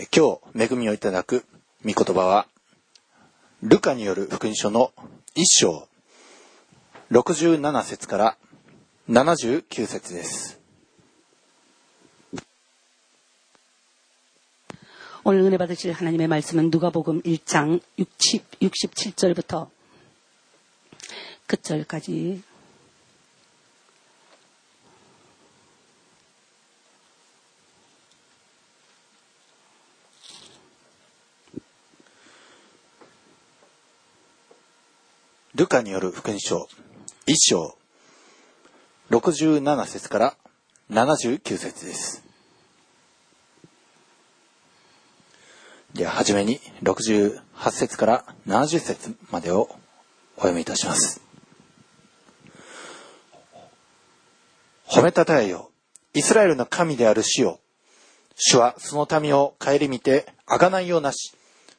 えー今日恵みをいただく御言葉はルカによる福音書の1章67節から79節です。 오늘 은혜 받으실 하나님의 말씀은 누가복음 1장 60, 67절부터 끝절까지「 ルカによる福音書1章67節から79節です。では、はじめに68節から70節までをお読みいたします。褒めたたえよ。イスラエルの神である主よ。主はその民を顧みて、あがないようなし、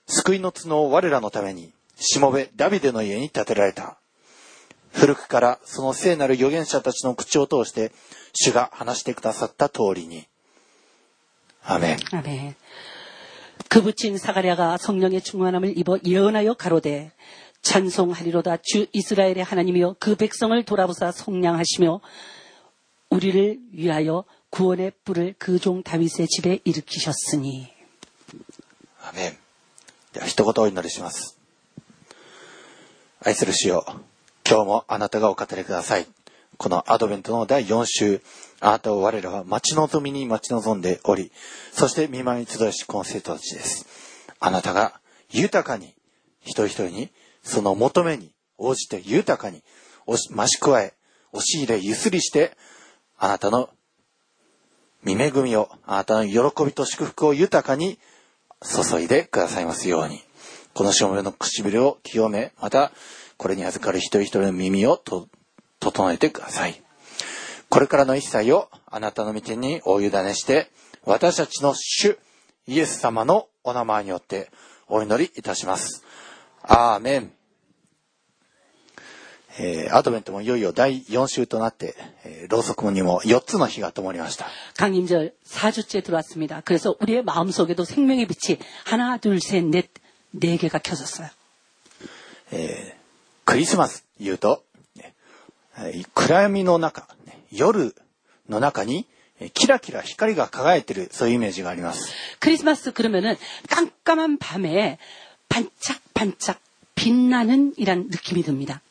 救いの角を我らのために、しもべダビデの家に建てられた。古くからその聖なる預言者たちの口を通して、主が話してくださった通りに。アーメン。 아멘. 그 붙인 사가랴가 성령의 충만함을 입어 예언하여 가로되 찬송하리로다 주 이스라엘의 하나님이여 그 백성을 돌아보사 속량하시며 우리를 위하여 구원의 뿔을 그 종 다윗의 집에 일으키셨으니 アーメン。では、一言お祈りします。 愛する主よ、今日もあなたがお語りください。このアドベントの第4週、あなたを我らは待ち望みに待ち望んでおり、そして見舞いに集いしこの生徒たちです。あなたが豊かに、一人一人に、その求めに応じて豊かに、増し加え、押し入れ、ゆすりして、あなたの見恵みを、あなたの喜びと祝福を豊かに注いでくださいますように。このしもべの唇を清め、また、これに預かる一人一人の耳をと整えてください。これからの一切をあなたの御手にお委ねして、私たちの主、イエス様のお名前によってお祈りいたします。アーメン。えーアドベントもいよいよ第4週となって、えーろうそくにも4つの火が灯りました。 강림절 4주째 들어왔습니다. 그래서 우리의 마음속에도 생명의 빛이 하나 둘셋넷 霊が拒絶される。えー、クリスマス言うと、暗闇の中、夜の中にキラキラ光が輝いてるそういうイメージがあります。クリスマス그러면은깜깜한밤에반짝반짝빛나는이란느낌이듭니 다。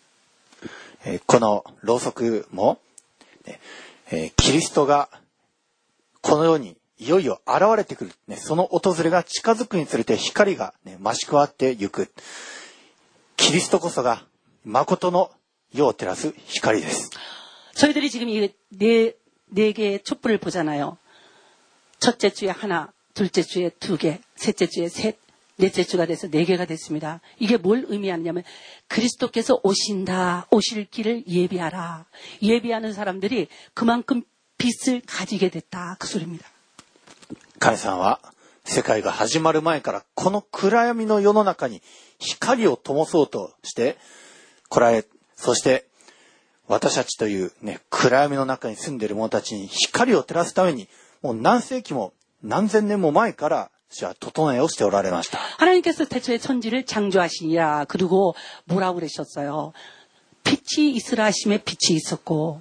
このろうそくも、キリストがこの世にいよいよ現れてくる、ね、その訪れが近づくにつれて光が、ね、増し加わってゆく。キリストこそが誠の世を照らす光です。 저희들이 지금 이 네, 네 개의 촛불을 보잖아요. 첫째 주에 하나, 둘째 주에 두 개, 셋째 주에 셋, 넷째 주가 돼서 네 개가 됐습니다. 이게 뭘 의미하냐면 그리스도께서 오신다, 오실 길을 예비하라. 예비하는 사람들이 그만큼 빛을 가지게 됐다. 그 소리입니다. 神様は世界が始まる前からこの暗闇の世の中に光を灯そうとして来られ、そして私たちというね、暗闇の中に住んでいる者たちに光を照らすためにもう何世紀も何千年も前から主は整えをしておられました。 하나님께서 태초에 천지를 창조하시니라. 그리고 뭐라고 그러셨어요? 빛이 있으라 하심에 빛이 있었고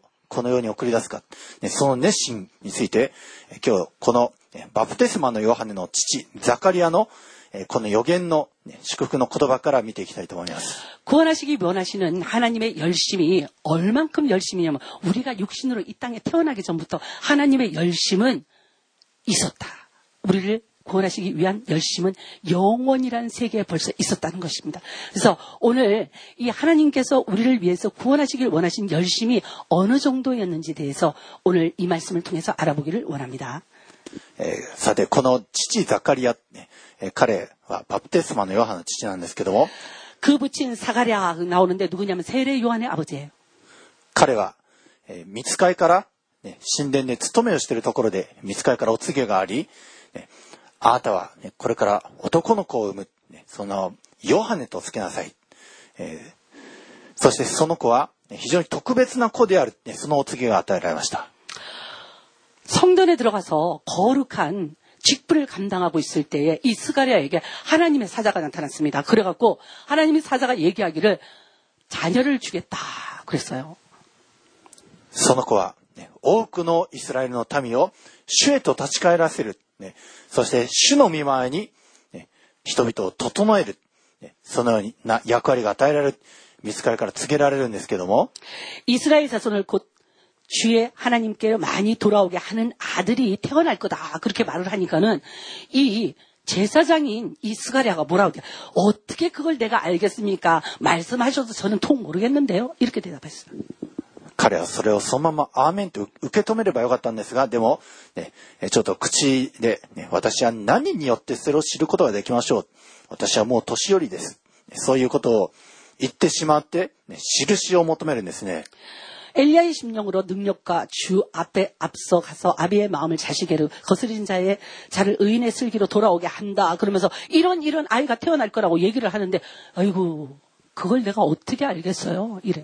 この世に送り出すか、ね、その熱心について、え今日このえバプテスマのヨハネの父、ザカリアのえこの予言の、ね、祝福の言葉から見ていきたいと思います。 구원하시기 원하시는 하나님의 열심이 얼만큼 열심이냐면 우리가 육신으로 이 땅에 태어나기 전부터 하나님의 열심은 있었다. 우리를 구원하시기 위한 열심은 영원이라는 세계에 벌써 있었다는 것입니다. 그래서 오늘 이 하나님께서 우리를 위해서 구원하시길 원하신 열심이 어느 정도였는지 대해서 오늘 이 말씀을 통해서 알아보기를 원합니다. さて、この父ザカリア、彼はバプテスマのヨハの父なんですけども그 부친 사가랴 나오는데 누구냐면 세례 요한의 아버지예요. 彼は、見つかいから、神殿で勤めをしているところで、見つかいからお告げがあり、あなたは、ね、これから男の子を産む、ね、その、ヨハネとつけなさい。えーそしてその子は、ね非常に特別な子である、ね、そのお告げが与えられました。 성전에 들어가서 거룩한 직분을 감당하고 있을 때에 이 스가랴에게 하나님의 사자가 나타났습니다. 그래갖고 하나님의 사자가 얘기하기를 자녀를 주겠다 그랬어요. その子は、ね、多くのイスラエルの民を主へと立ち返らせる。 ね、そして主の見前に、ね、人々を整える。ね、そのような役割が与えられる。見つかりから告げられるんですけども、 이스라엘 자손을 곧 주의 하나님께 많이 돌아오게 하는 아들이 태어날 거다. 그렇게 말을 하니까는 이 제사장인 이 스가랴가 뭐라고 해 어떻게 그걸 내가 알겠습니까? 말씀하셔도 저는 통 모르겠는데요. 이렇게 대답했어요. 彼はそれをそのままアーメンと受け止めればよかったんですが、でも、ね、えちょっと口で、ね、私は何によってそれを知ることができましょう。私はもう年寄りです。そういうことを言ってしまって、ね、印を求めるんですね。 엘리야의 심령으로 능력과 주 앞에 앞서 가서 아비의 마음을 자식에로 거스린 자의 자를 의인의 슬기로 돌아오게 한다. 그러면서 이런 이런 아이가 태어날 거라고 얘기를 하는데 아이고 그걸 내가 어떻게 알겠어요? 이래.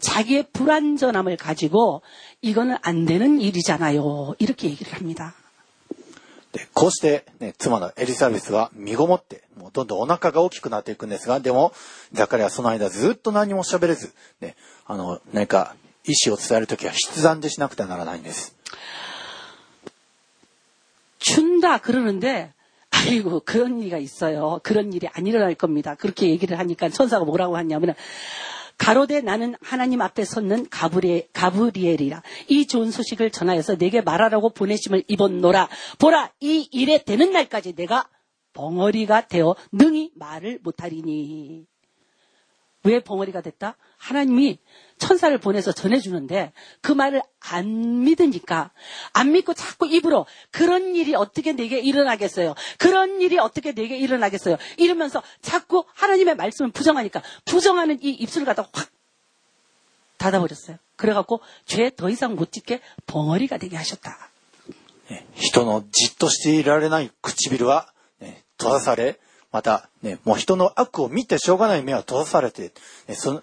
자기의 불완전함을 가지고 이거는 안 되는 일이잖아요. 이렇게 얘기를 합니다. でこうして、ね、妻のエリザベスは身ごもって、もうどんどんお腹が大きくなっていくんですが、でも、ザカリはその間ずっと何も喋れず、ね、あの、何か意思を伝えるときは筆談でしなくてはならないんです。 준다 그러는데 아이고 그런 일이 있어요. 그런 일이 안 일어날 겁니다. 그렇게 얘기를 하니까 천사가 뭐라고 하냐면은 가로대 나는 하나님 앞에 섰는 가브리, 가브리엘이라. 이 좋은 소식을 전하여서 내게 말하라고 보내심을 입었노라. 보라 이 일에 되는 날까지 내가 벙어리가 되어 능히 말을 못하리니. 왜 벙어리가 됐다? 하나님이 천사를 보내서 전해주는데 그 말을 안 믿으니까 안 믿고 자꾸 입으로 그런 일이 어떻게 내게 일어나겠어요? 그런 일이 어떻게 내게 일어나겠어요? 이러면서 자꾸 하나님의 말씀을 부정하니까 부정하는 이 입술을 갖다 확 닫아버렸어요. 그래갖고 죄 더 이상 못 짓게 벙어리가 되게 하셨다. ね人のじっとしていられない唇は、ね、閉ざされ、また、ね、もう人の悪を見てしょうがない目は閉ざされて、ね、その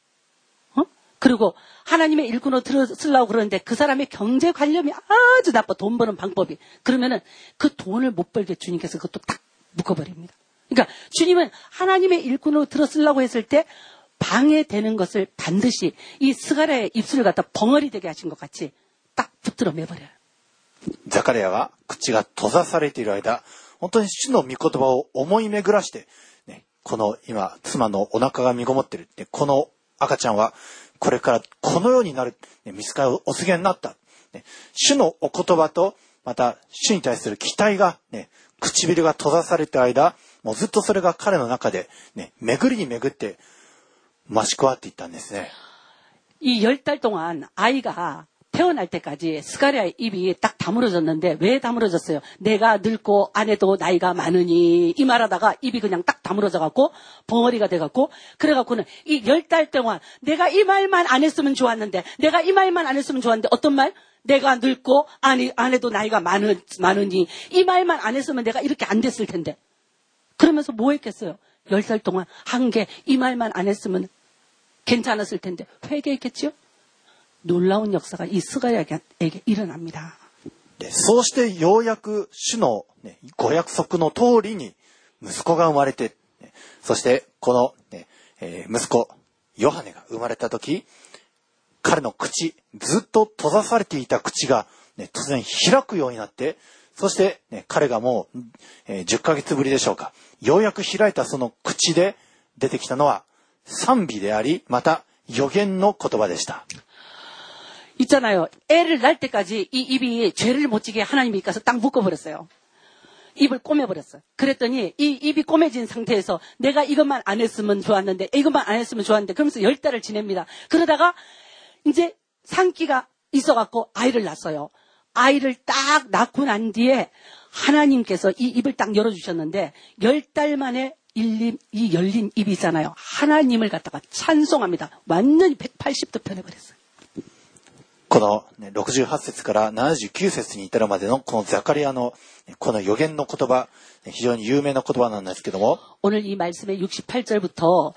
어? 그리고 하나님의 일꾼으로 들어 쓰려고 그러는데 그 사람의 경제 관념이 아주 나빠. 돈 버는 방법이. 그러면은 그 돈을 못 벌게 주님께서 그것도 딱 묶어버립니다. 그러니까 주님은 하나님의 일꾼으로 들어 쓰려고 했을 때 방해되는 것을 반드시 이 스가랴의 입술을 갖다 벙어리 되게 하신 것 같이 딱 붙들어 매버려요. ザカリアは口が閉ざされている間、本当に主の御言葉を思い巡らして、ね、この今、妻のお腹が身ごもってる。でこの赤ちゃんは、 これからこのようになる。ね、見つかるお告げになった。ね、主のお言葉と、また、主に対する期待が、ね、唇が閉ざされた間、もうずっとそれが彼の中で、ね、巡りに巡って、増し加わっていったんですね。 이 열 달 동안 아이가 태어날 때까지 스가랴의 입이 딱 다물어졌는데 왜 다물어졌어요? 내가 늙고 아내도 나이가 많으니 이 말하다가 입이 그냥 딱 다물어져 갖고 벙어리가 돼 갖고 그래 갖고는 이 열 달 동안 내가 이 말만 안 했으면 좋았는데 내가 이 말만 안 했으면 좋았는데 어떤 말? 내가 늙고 아내, 아내도 나이가 많으, 많으니 이 말만 안 했으면 내가 이렇게 안 됐을 텐데 그러면서 뭐 했겠어요? 열달 동안 한게이 말만 안 했으면 괜찮았을 텐데 회개했겠지요? 놀라운 역사가 이 스가랴에게 일어납니다. でそうしてようやく主の、ね、ご約束の通りに息子が生まれて、ねそしてこの、ねえー息子、ヨハネが生まれた時、彼の口、ずっと閉ざされていた口が、ね、突然開くようになって、そして、ね、彼がもう、えー10ヶ月ぶりでしょうか。ようやく開いたその口で出てきたのは賛美であり、また予言の言葉でした。 있잖아요. 애를 낳을 때까지 이 입이 죄를 못 지게 하나님이 가서 딱 묶어버렸어요. 입을 꼬매버렸어요. 그랬더니 이 입이 꼬매진 상태에서 내가 이것만 안 했으면 좋았는데 이것만 안 했으면 좋았는데 그러면서 열 달을 지냅니다. 그러다가 이제 산기가 있어갖고 아이를 낳았어요. 아이를 딱 낳고 난 뒤에 하나님께서 이 입을 딱 열어주셨는데 열 달 만에 일림, 이 열린 입이 있잖아요. 하나님을 갖다가 찬송합니다. 완전히 180도 변해버렸어요. この、ね、68節から79節に至るまでのこのザカリアのねこの予言の言葉、ね非常に有名な言葉なんですけども、 오늘 이 말씀의 68절부터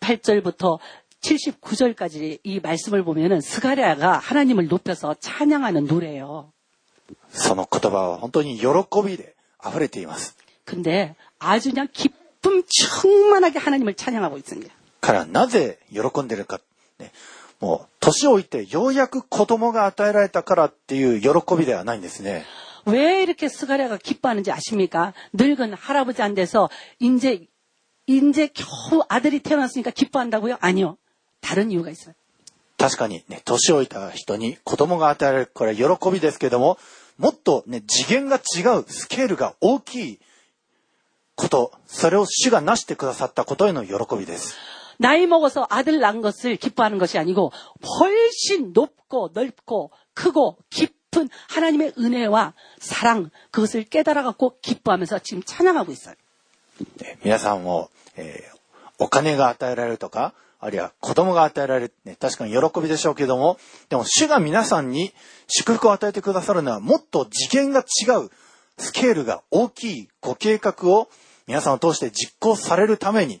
68절부터 79절까지 이 말씀을 보면은 스가랴가 하나님을 높여서 찬양하는 노래예요. その言葉は本当に喜びで溢れています。 근데 아주 그냥 기쁨 충만하게 하나님을 찬양하고 있습니다. 彼はなぜ喜んでるか、ね、 もう年老いてようやく子供が与えられたからっていう喜びではないんですね。 왜 이렇게 스가랴가 기뻐하는지 아십니까? 늙은 할아버지한테서 이제 이제 겨우 아들이 태어났으니까 기뻐한다고요? 아니요. 다른 이유가 있어요. 確かにね、年老いた人に子供が与えられる、これは喜びですけども、もっとね、次元が違う、スケールが大きいこと、それを主がなしてくださったことへの喜びです。 나이 먹어서 아들 낳은 것을 기뻐하는 것이 아니고 훨씬 높고 넓고 크고 깊은 하나님의 은혜와 사랑 그것을 깨달아 갖고 기뻐하면서 지금 찬양하고 있어요. ね皆さんも、えーお金が与えられるとか、あるいは子供が与えられる、ね、確かに喜びでしょうけども、でも主が皆さんに祝福を与えてくださるのはもっと次元が違う、スケールが大きいご計画を皆さんを通して実行されるために、ね、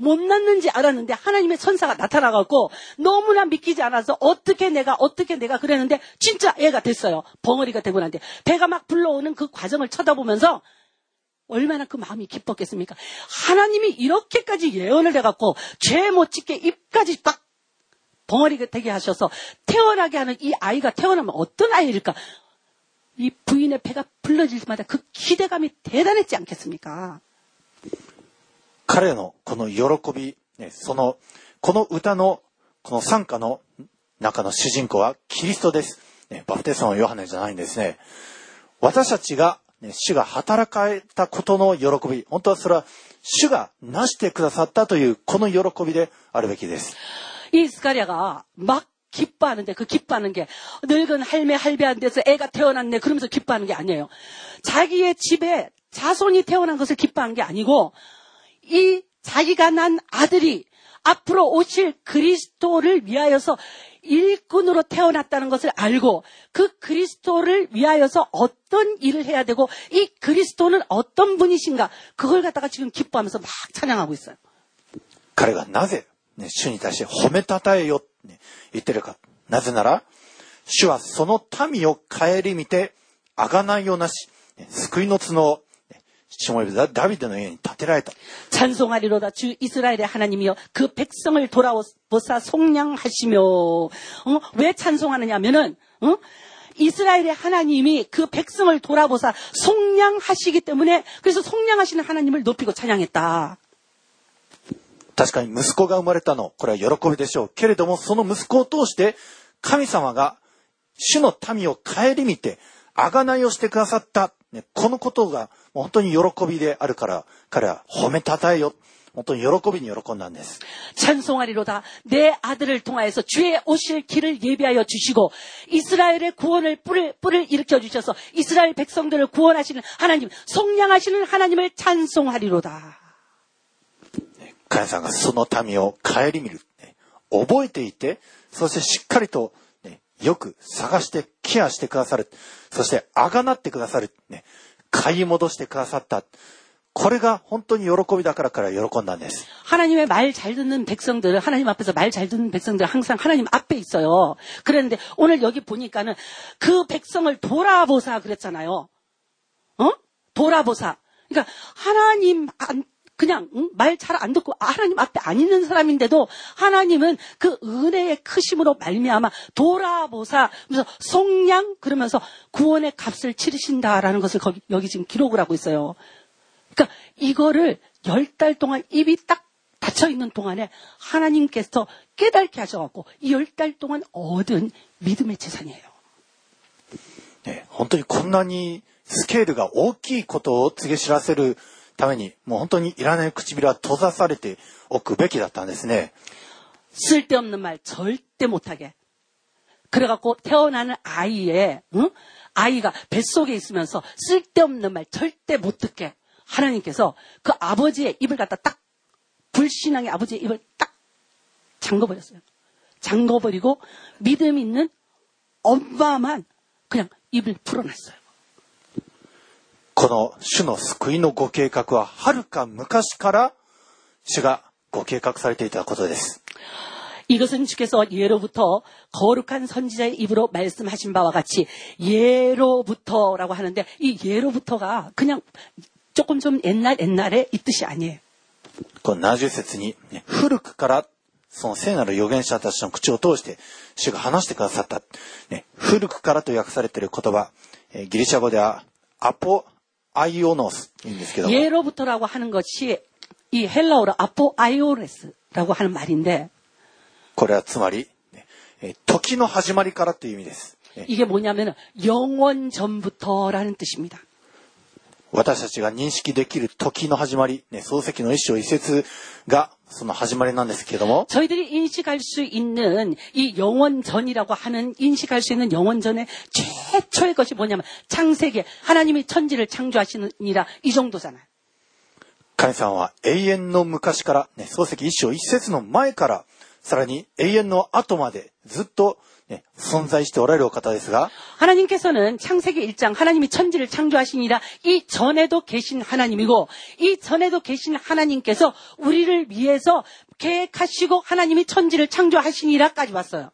못 낳는지 알았는데 하나님의 천사가 나타나갖고 너무나 믿기지 않아서 어떻게 내가 어떻게 내가 그랬는데 진짜 애가 됐어요. 벙어리가 되고 난데 배가 막 불러오는 그 과정을 쳐다보면서 얼마나 그 마음이 기뻤겠습니까? 하나님이 이렇게까지 예언을 해갖고 죄 못 짓게 입까지 딱 벙어리가 되게 하셔서 태어나게 하는 이 아이가 태어나면 어떤 아이일까? 이 부인의 배가 불러질 때마다 그 기대감이 대단했지 않겠습니까? 彼のこの喜び、ね、その、この歌の、この賛歌の中の主人公はキリストです。ね、バプテスマのヨハネじゃないんですね。私たちが、ね、主が働かれたことの喜び、本当はそれは主がなしてくださったというこの喜びであるべきです。 이 스가랴가 막 기뻐하는데 그 기뻐하는 게 늙은 할매 할배한 데서 애가 태어났네 그러면서 기뻐하는 게 아니에요. 자기의 집에 자손이 태어난 것을 기뻐하는 게 아니고 이 자기가 난 아들이 앞으로 오실 그리스도를 위하여서 일꾼으로 태어났다는 것을 알고 그 그리스도를 위하여서 어떤 일을 해야 되고 이 그리스도는 어떤 분이신가 그걸 갖다가 지금 기뻐하면서 막 찬양하고 있어요. 彼がなぜ、ね、主に対して褒めたたえよ、ね、言ってるか。なぜなら、主はその民を顧みて、あがないをなし、ね救いの角を、ね しもべダダビデの家に建てられた。 찬송하리로다 주 이스라엘의 하나님이여 그 백성을 돌아보사 속량하시며 어? 왜 찬송하느냐면은 어? 이스라엘의 하나님이 그 백성을 돌아보사 속량하시기 때문에 그래서 속량하시는 하나님을 높이고 찬양했다. 確かに息子が生まれたの、これは喜びでしょう。けれども、その息子を通して、神様が主の民を顧みて、贖いをしてくださった。ねこのことが もう本当に喜びであるから、彼は褒めたたえよ。 本当に喜びに喜んだんです。 찬송하리로다 내 아들을 통하여서 주의 오실 길을 예비하여 주시고 이스라엘의 구원을 뿔을, 뿔을 일으켜 주셔서 이스라엘 백성들을 구원하시는 하나님 속량하시는 하나님을 찬송하리로다 神さんがその民を顧みる。ね覚えていて、そしてしっかりと、ね、よく探してケアしてくださる。そして、あがなってくださる。ね、 買い戻してくださった。これが本当に喜びだからから喜んだんです。 하나님의 말 잘 듣는 백성들, 하나님 앞에서 말 잘 듣는 백성들 항상 하나님 앞에 있어요. 그랬는데 오늘 여기 보니까는 그 백성을 돌아보사 그랬잖아요. 어? 돌아보사. 그러니까 하나님 안, 그냥 말 잘 안 듣고 하나님 앞에 안 있는 사람인데도 하나님은 그 은혜의 크심으로 말미암아 돌아보사 그래서 속량 그러면서 구원의 값을 치르신다라는 것을 거기 여기 지금 기록을 하고 있어요. 그러니까 이거를 열 달 동안 입이 딱 닫혀 있는 동안에 하나님께서 깨닫게 하셔갖고 이 열 달 동안 얻은 믿음의 재산이에요. ね、本当にこんなにスケールが大きいことを告げ知らせる ために、もう本当にいらない唇は閉ざされておくべきだったんですね。 쓸데없는 말 절대 못하게. 그래갖고 태어나는 아이의 응? 아이가 뱃속에 있으면서 쓸데없는 말 절대 못 듣게 하나님께서 그 아버지의 입을 갖다 딱 불신앙의 아버지의 입을 딱 잠궈버렸어요. 잠궈버리고 믿음 있는 엄마만 그냥 입을 풀어놨어요. この主の救いのご計画ははるか昔から主がご計画されていたことです。 이것은 주께서 예로부터 거룩한 선지자의 입으로 말씀하신 바와 같이 예로부터라고 하는데 이 예로부터가 그냥 조금 좀 옛날 옛날에 이 뜻이 아니에요. この70節に、ね古くからその聖なる預言者たちの口を通して主が話してくださった。ね、古くからと訳されている言葉、えーギリシャ語ではアポ アイオノスというんですけども、 예로부터라고 하는 것이 이 헬라어로 아포아이오레스라고 하는 말인데 これはつまり、ねえー時の始まりからという意味です。ね 이게 뭐냐면 영원 전부터라는 뜻입니다. 私たちが認識できる時の始まり、ね、漱石の一章一節が その始まりなんですけれども、 저희들이 인식할 수 있는 이 영원전이라고 하는 인식할 수 있는 영원전의 최초의 것이 뭐냐면 창세기 하나님이 천지를 창조하시느니라 이 정도잖아요. 神様は永遠の昔から、ね、漱石一章一節の前から、さらに永遠の後までずっと、 ね、存在しておられるお方ですが、 하나님께서는 창세기 1장 하나님이 천지를 창조하시니라 이 전에도 계신 하나님이고 이 전에도 계신 하나님께서 우리를 위해서 계획하시고 하나님이 천지를 창조하시니라까지 왔어요.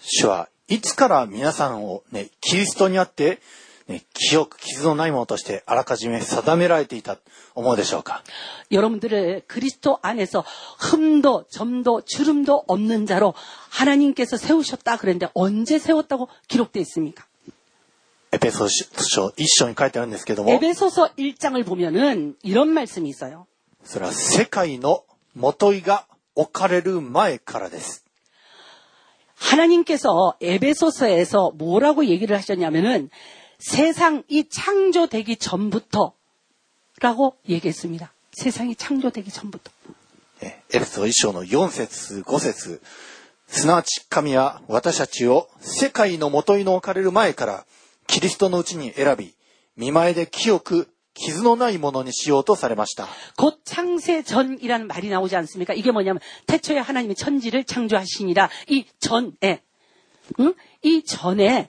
主はいつから皆さんを、ね、キリストにあって、 ね、記憶、傷のないものとしてあらかじめ定められていたと思うでしょうか。 여러분들을 그리스도 안에서 흠도 점도 주름도 없는 자로 하나님께서 세우셨다 그랬는데 언제 세웠다고 기록되어 있습니까? エペソ書一章に書いてあるんですけども、 에베소서 1장을 보면은 이런 말씀이 있어요. それは世界の元いが置かれる前からです。 하나님께서 에베소서에서 뭐라고 얘기를 하셨냐면은 세상 이 창조되기 전부터라고 얘기했습니다. 세상이 창조되기 전부터. えエペソ一章の4節5節すなわち神は私たちを世界の元いの置かれる前からキリストのうちに選び見前で清く傷のないものにしようとされました。 곧 창세전이라는 말이 나오지 않습니까? 이게 뭐냐면 태초에 하나님이 천지를 창조하시니라 이 전에 응? 이 전에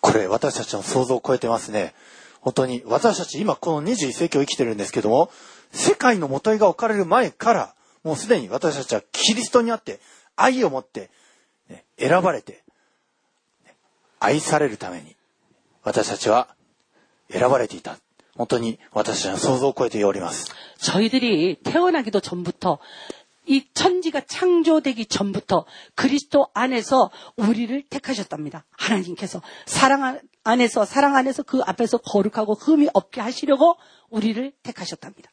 これ私たちの想像を超えてますね。本当に私たち今この21世紀を生きてるんですけども、世界の元いが置かれる前から、もうすでに私たちはキリストにあって愛を持って、ね選ばれて、ね愛されるために私たちは選ばれていた。 本当に私の想像を超えております。 저희들이 태어나기도 전부터 이 천지가 창조되기 전부터 그리스도 안에서 우리를 택하셨답니다. 하나님께서 사랑 안- 안에서 사랑 안에서 그 앞에서 거룩하고 흠이 없게 하시려고 우리를 택하셨답니다.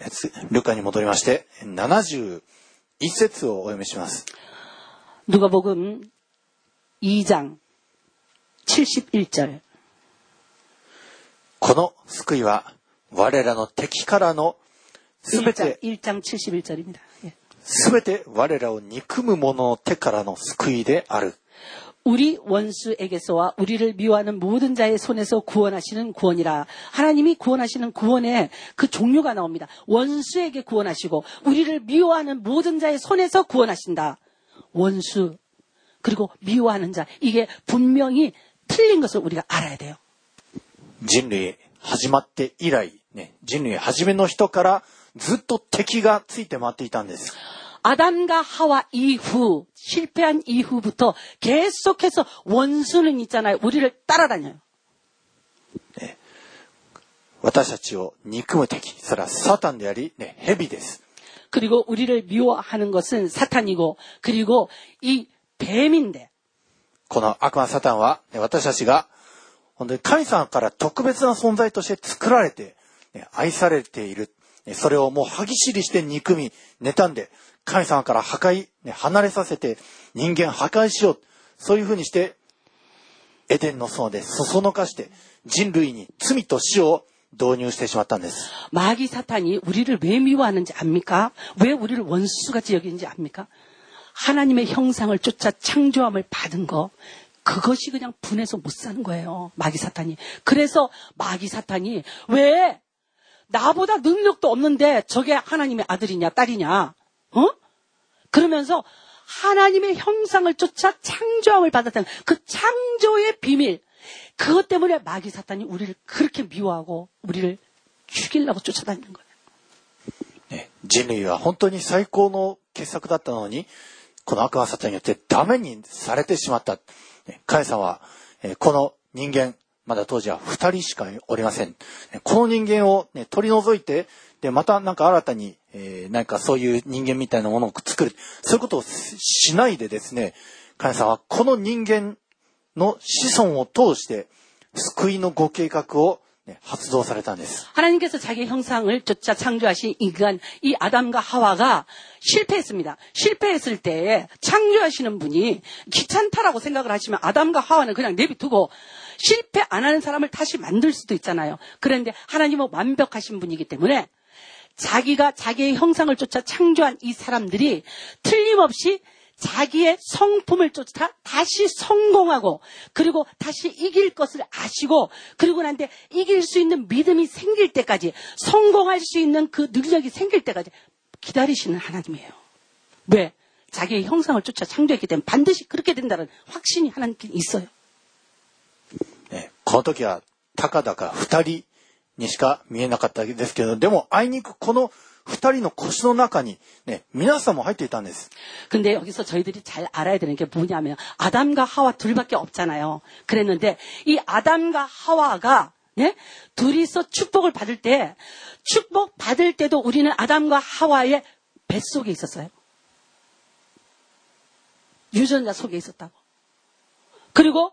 えつルカに戻りまして、71節をお読みします。 누가복음 2장 71절 この救いは、我らの敵からのすべ 1장, て、 1장 71절입니다. 예. すべて我らを憎む者の手からの救いである。 우리 원수에게서와 우리를 미워하는 모든 자의 손에서 구원하시는 구원이라. 하나님이 구원하시는 구원에 그 종류가 나옵니다. 원수에게 구원하시고 우리를 미워하는 모든 자의 손에서 구원하신다. 원수 그리고 미워하는 자 이게 분명히 틀린 것을 우리가 알아야 돼요. 人類始まって以来、ね、人類初めの人から ずっと敵がついて回っていたんです。 아담과 하와 이후 실패한 이후부터 계속해서 원수는 있잖아요. 우리를 따라다녀요. 私たちを憎む敵、それはサタンであり、ね、蛇です。 그리고 우리를 미워하는 것은 사탄이고 그리고 이 뱀인데 この悪魔サタンは、ね私たちが、本当に神様から特別な存在として作られて、ね愛されている。 ねそれをもう歯ぎしりして憎み、妬んで、神様から破壊、ね離れさせて、人間破壊しよう。そういうふうにして、エデンの園でそそのかして、人類に罪と死を導入してしまったんです。 마귀 사탄이 우리를 왜 미워하는지 압니까? 왜 우리를 원수같이 여기는지 압니까? 하나님의 형상을 쫓아 창조함을 받은 거 그것이 그냥 분해서 못 사는 거예요. 마귀 사탄이. 그래서 마귀 사탄이 왜 나보다 능력도 없는데 저게 하나님의 아들이냐 딸이냐? 어? 그러면서 하나님의 형상을 쫓아 창조함을 받았다는 그 창조의 비밀. 그것 때문에 마귀 사탄이 우리를 그렇게 미워하고 우리를 죽이려고 쫓아다니는 거예요. ね人類は本当に最高の傑作だったのに、この悪魔サタンによってダメにされてしまった。ね神様は、えーこの人間、 まだ当時は二人しかおりません。ねこの人間を、ね、取り除いて、で、またなんか新たに、えーなんかそういう人間みたいなものを作る。そういうことをししないでですね、神様はこの人間の子孫を通して、救いのご計画を、ね、発動されたんです。 하나님께서 자기 형상을 쫓아 창조하신 인간, 이 아담과 하와가 실패했습니다. 실패했을 때에 창조하시는 분이 귀찮다라고 생각을 하시면 아담과 하와는 그냥 내비두고 실패 안 하는 사람을 다시 만들 수도 있잖아요. 그런데 하나님은 완벽하신 분이기 때문에 자기가 자기의 형상을 쫓아 창조한 이 사람들이 틀림없이 자기의 성품을 쫓아 다시 성공하고 그리고 다시 이길 것을 아시고 그리고 난데 이길 수 있는 믿음이 생길 때까지 성공할 수 있는 그 능력이 생길 때까지 기다리시는 하나님이에요. 왜? 자기의 형상을 쫓아 창조했기 때문에 반드시 그렇게 된다는 확신이 하나님께 있어요. ねこの時は、たかだか二人にしか見えなかったですけど、でも、あいにくこの二人の腰の中に、ね、皆さんも入っていたんです。 근데 여기서 저희들이 잘 알아야 되는 게 뭐냐면 아담과 하와 둘밖에 없잖아요. 그랬는데 이 아담과 하와가 네? 둘이서 축복을 받을 때 축복 받을 때도 우리는 아담과 하와의 뱃속에 있었어요. 유전자 속에 있었다고. 그리고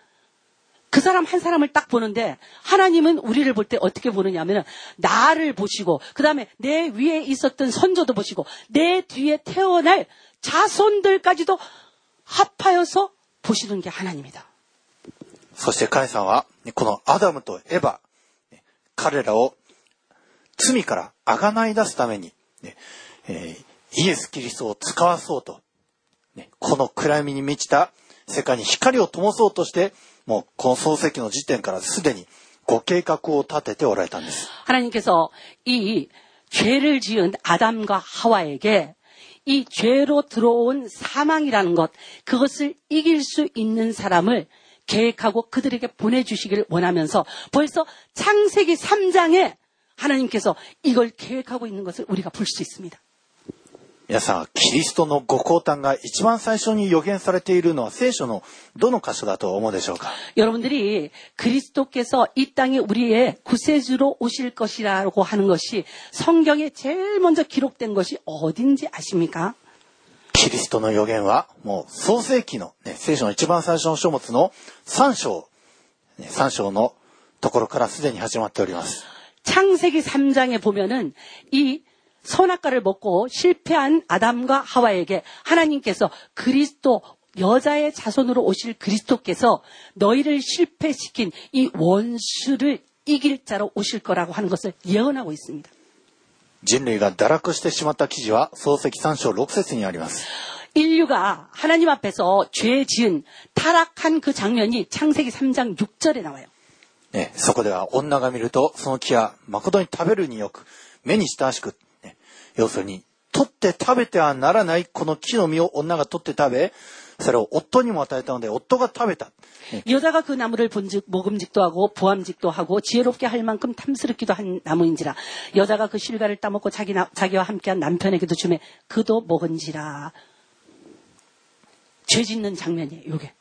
그 사람 한 사람을 딱 보는데 하나님은 우리를 볼 때 어떻게 보느냐면은 나를 보시고 그다음에 내 위에 있었던 선조도 보시고 내 뒤에 태어날 자손들까지도 합하여서 보시는 게 하나님이다. そして神様は、ねこのアダムとエヴァ、ね彼らを罪から贖い出すために、ねえーイエス・キリストを使わそうと、ねこの暗闇に満ちた世界に光を灯そうとして、 もうこの創世記の時点からすでに ご計画を立てておられたんです。 하나님께서 이 죄를 지은 아담과 하와에게 이 죄로 들어온 사망이라는 것, 그것을 이길 수 있는 사람을 계획하고 그들에게 보내주시기를 원하면서 벌써 창세기 3장에 하나님께서 이걸 계획하고 있는 것을 우리가 볼 수 있습니다. 皆さん、キリストのご降誕が一番最初に予言されているのは聖書のどの箇所だと思うでしょうか 여러분들이 그리스도께서 이 땅에 우리의 구세주로 오실 것이라고 하는 것이 성경에 제일 먼저 기록된 것이 어딘지 아십니까? キリストの予言は、もう創世記の、ね、聖書の一番最初の書物の3章、ね、3章のところからすでに始まっております。 창세기 3장에 보면은 이 선악과를 먹고 실패한 아담과 하와에게 하나님께서 그리스도 여자의 자손으로 오실 그리스도께서 너희를 실패시킨 이 원수를 이길 자로 오실 거라고 하는 것을 예언하고 있습니다. 人類が堕落してしまった記事は創世記3章6節にあります。 인류가 하나님 앞에서 죄 지은 타락한 그 장면이 창세기 3장 6절에 나와요. ね、そこでは女が見るとその木は誠に食べるによく目に親しく、ね、 要するに取って食べてはならないこの木の実を女が取って食べそれを夫にも与えたので夫が食べた。 여자가 그 나무를 본즉 먹음직도 하고 부함직도 하고 지혜롭게 할 만큼 탐스럽기도 한 나무인지라 여자가 그 실과를 따먹고 자기 나, 자기와 함께한 남편에게도 주매 그도 먹은지라 죄 짓는 장면이에요 요게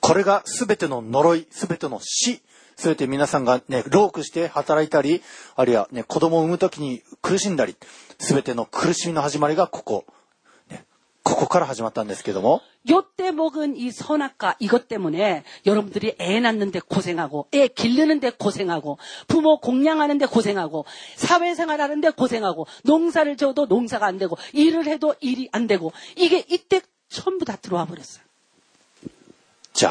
これが全ての呪い、全ての死、 全て皆さんがね、労苦して働いたり、あるいはね、子供を産む時に苦しんだり、全ての苦しみの始まりがここ、ね、ここから始まったんですけども、 요때 먹은 이 선악과 이것 때문에 여러분들이 애 낳는데 고생하고 애 기르는데 고생하고 부모 공양하는데 고생하고 사회생활하는데 고생하고 농사를 지어도 농사가 안 되고 일을 해도 일이 안 되고 이게 이때 전부 다 들어와 버렸어요. じ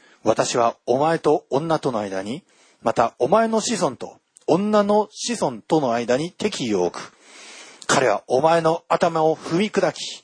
私はお前と女との間に、またお前の子孫と女の子孫との間に敵意を置く。彼はお前の頭を踏み砕き、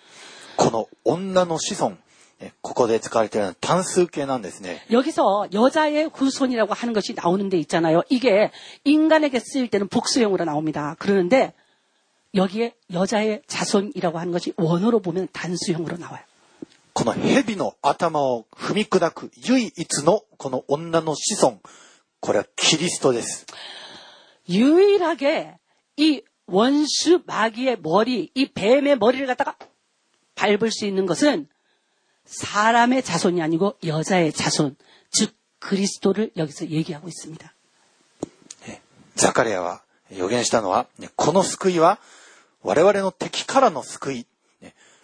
この女の子孫、ねここで使われているのは単数形なんですね。 여기서 여자의 후손이라고 하는 것이 나오는 데 있잖아요. 이게 인간에게 쓰일 때는 복수형으로 나옵니다. 그러는데 여기에 여자의 자손이라고 하는 것이 원어로 보면 단수형으로 나와요. この蛇の頭を踏み砕く唯一のこの女の子孫、これはキリストです。 유일하게 이 원수 마귀의 머리, 이 뱀의 머리를 갖다가 밟을 수 있는 것은 사람의 자손이 아니고 여자의 자손, 즉 그리스도를 여기서 얘기하고 있습니다. ザカリアは予言したのは、ねこの救いは我々の敵からの救い、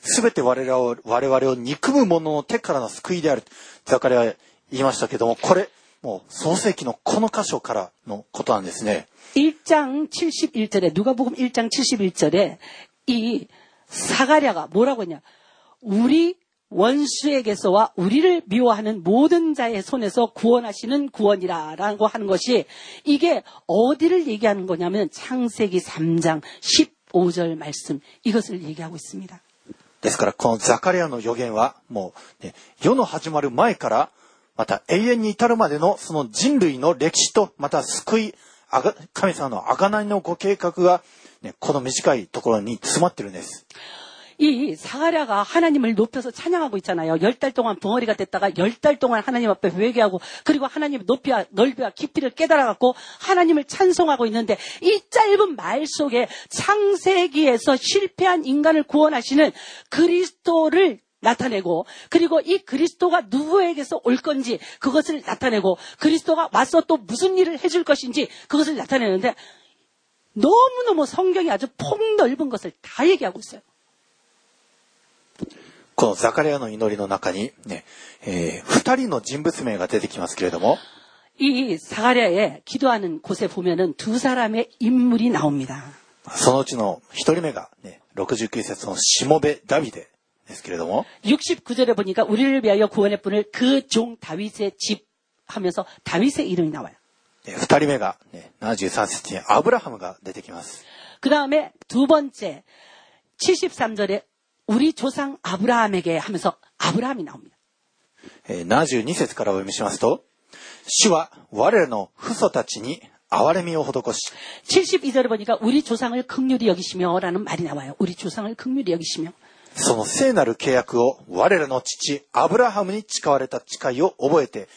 すべて我々を我々を憎む者の手からの救いである。ザカリアは言いましたけども、これ、もう創世記のこの箇所からのことなんですね。 1장 71절에 누가복음 1장 71절에 이 사가랴가 뭐라고 했냐? 우리 원수에게서와 우리를 미워하는 모든 자의 손에서 구원하시는 구원이라라고 하는 것이 이게 어디를 얘기하는 거냐면 창세기 3장 15절 말씀 이것을 얘기하고 있습니다. ですから、このザカリアの予言は、もう、ね、世の始まる前から、また永遠に至るまでのその人類の歴史と、また救い、あが神様の贖いのご計画が、 ね、この短いところに詰まってるんです。 이 사가랴가 하나님을 높여서 찬양하고 있잖아요. 열 달 동안 벙어리가 됐다가 열 달 동안 하나님 앞에 회개하고 그리고 하나님 높이와 넓이와 깊이를 깨달아갖고 하나님을 찬송하고 있는데 이 짧은 말 속에 창세기에서 실패한 인간을 구원하시는 그리스도를 나타내고 그리고 이 그리스도가 누구에게서 올 건지 그것을 나타내고 그리스도가 와서 또 무슨 일을 해줄 것인지 그것을 나타내는데 너무너무 성경이 아주 폭넓은 것을 다 얘기하고 있어요. このザカリアの祈りの中にね、えー二人の人物名が出てきますけれども、 이 사가랴에 기도하는 곳에 보면은 두 사람의 인물이 나옵니다. そのうちの一人目がね、69節のしもべダビデですけれども、 69절에 보니까 우리를 위하여 구원의 분을 그 종 다윗의 집 하면서 다윗의 이름이 나와요. えー二人目が、ね、73節にアブラハムが出てきます。 그 다음에 두 번째 73절에 우리 조상 아브라함에게 하면서 아브라함이 나옵니다. えー72節からお読みしますと、主は我らの父祖たちに憐れみを施し、 72절에 보니까 우리 조상을 극률히 여기시며라는 말이 나와요. 우리 조상을 극률히 여기시며. その聖なる契約を我らの父アブラハムに誓われた誓いを覚えて、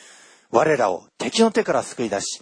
我らを敵の手から救い出し、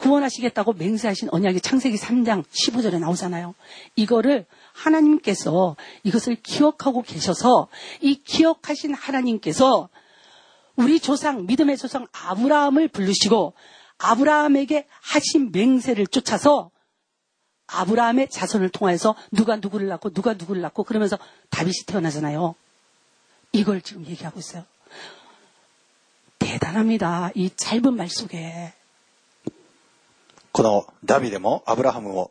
구원하시겠다고 맹세하신 언약이 창세기 3장 15절에 나오잖아요. 이거를 하나님께서 이것을 기억하고 계셔서 이 기억하신 하나님께서 우리 조상, 믿음의 조상 아브라함을 부르시고 아브라함에게 하신 맹세를 쫓아서 아브라함의 자손을 통해서 누가 누구를 낳고 누가 누구를 낳고 그러면서 다윗이 태어나잖아요. 이걸 지금 얘기하고 있어요. 대단합니다. 이 짧은 말 속에. このダビデもアブラハムも、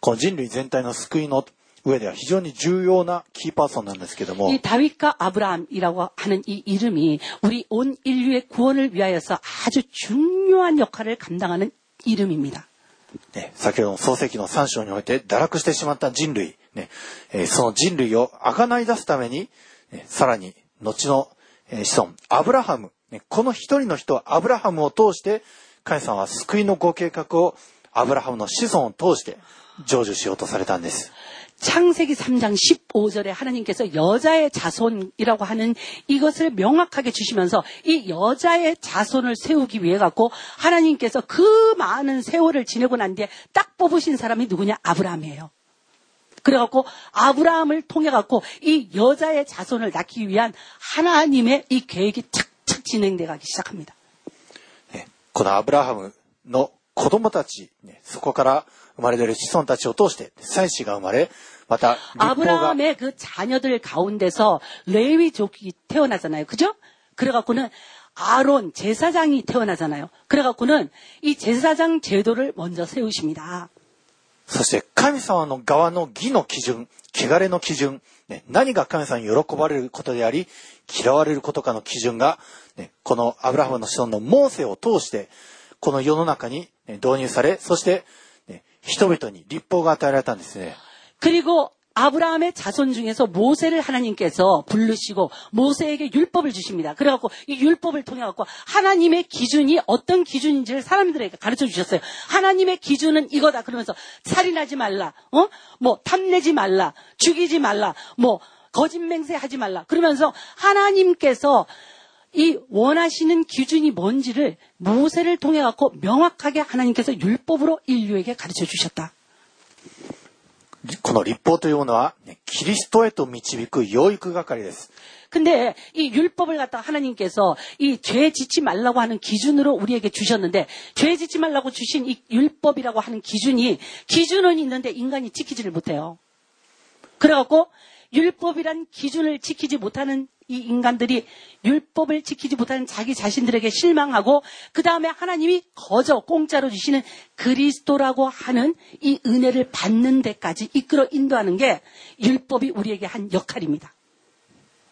この人類全体の救いの上では非常に重要なキーパーソンなんですけども。이 다윗과 아브라함이라고 하는 이이い이우리 온 인류의 구원을 위하여서 아주 중요한 역할을 감당하는い름입니 다. 네, 先ほど創世記の3章において堕落してしまった人類、ね、その人類を贖い出すために、さらに後の子孫、アブラハム、ね、この一人の人はアブラハムを通して神様は救いのご計画をアブラハムの子孫を通して成就しようとされたんです。 창세기 3장 15절에 하나님께서 여자의 자손이라고 하는 이것을 명확하게 주시면서 이 여자의 자손을 세우기 위해 갖고 하나님께서 그 많은 세월을 지내고 난 뒤에 딱 뽑으신 사람이 누구냐? 아브라함이에요. 그래갖고 아브라함을 통해 갖고 이 여자의 자손을 낳기 위한 하나님의 이 계획이 착착 진행돼 가기 시작합니다. ねこのアブラハムの子供たち、ねそこから生まれ出る子孫たちを通して、祭司が生まれ、また、立法が、 아브라함의 그 자녀들 가운데서 레위족이 태어나잖아요. 그죠? 그래갖고는 아론 제사장이 태어나잖아요. 그래갖고는 이 제사장 제도를 먼저 세우십니다. そして神様の側の義の基準、汚れの基準、ね、何が神様に喜ばれることであり、嫌われることかの基準が、ね、このアブラハムの子孫のモーセを通して、この世の中にね導入され、そして、ね、人々に立法が与えられたんですね。 그리고 아브라함의 자손 중에서 모세를 하나님께서 부르시고 모세에게 율법을 주십니다. 그래갖고 이 율법을 통해 갖고 하나님의 기준이 어떤 기준인지를 사람들에게 가르쳐 주셨어요. 하나님의 기준은 이거다. 그러면서 살인하지 말라, 어? 뭐 탐내지 말라, 죽이지 말라, 뭐 거짓맹세하지 말라. 그러면서 하나님께서 이 원하시는 기준이 뭔지를 모세를 통해 갖고 명확하게 하나님께서 율법으로 인류에게 가르쳐 주셨다. この立法というものは、ねキリストへと導く養育係です。 근데 이 율법을 갖다가 하나님께서 이 죄 짓지 말라고 하는 기준으로 우리에게 주셨는데 죄 짓지 말라고 주신 이 율법이라고 하는 기준이 기준은 있는데 인간이 지키지를 못해요. 그래갖고 율법이란 기준을 지키지 못하는 이 인간들이 율법을 지키지 못하는 자기 자신들에게 실망하고 그 다음에 하나님이 거저 공짜로 주시는 그리스도라고 하는 이 은혜를 받는 데까지 이끌어 인도하는 게 율법이 우리에게 한 역할입니다.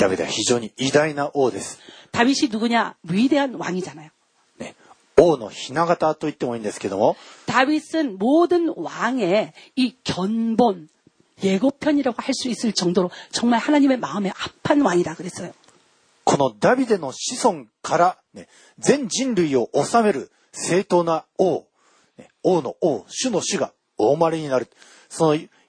ダビデは非常に偉大な王です。 다윗이 누구냐? 위대한 왕이잖아요. ね、王の雛形と言ってもいいんですけども、 다윗은 모든 왕의 이 견본 예고편이라고 할 수 있을 정도로 정말 하나님의 마음에 합한 왕이다 그랬어요. このダビデの子孫から、ね、全人類を治める正当な王、ね王の王、主の主がお生まれになる。その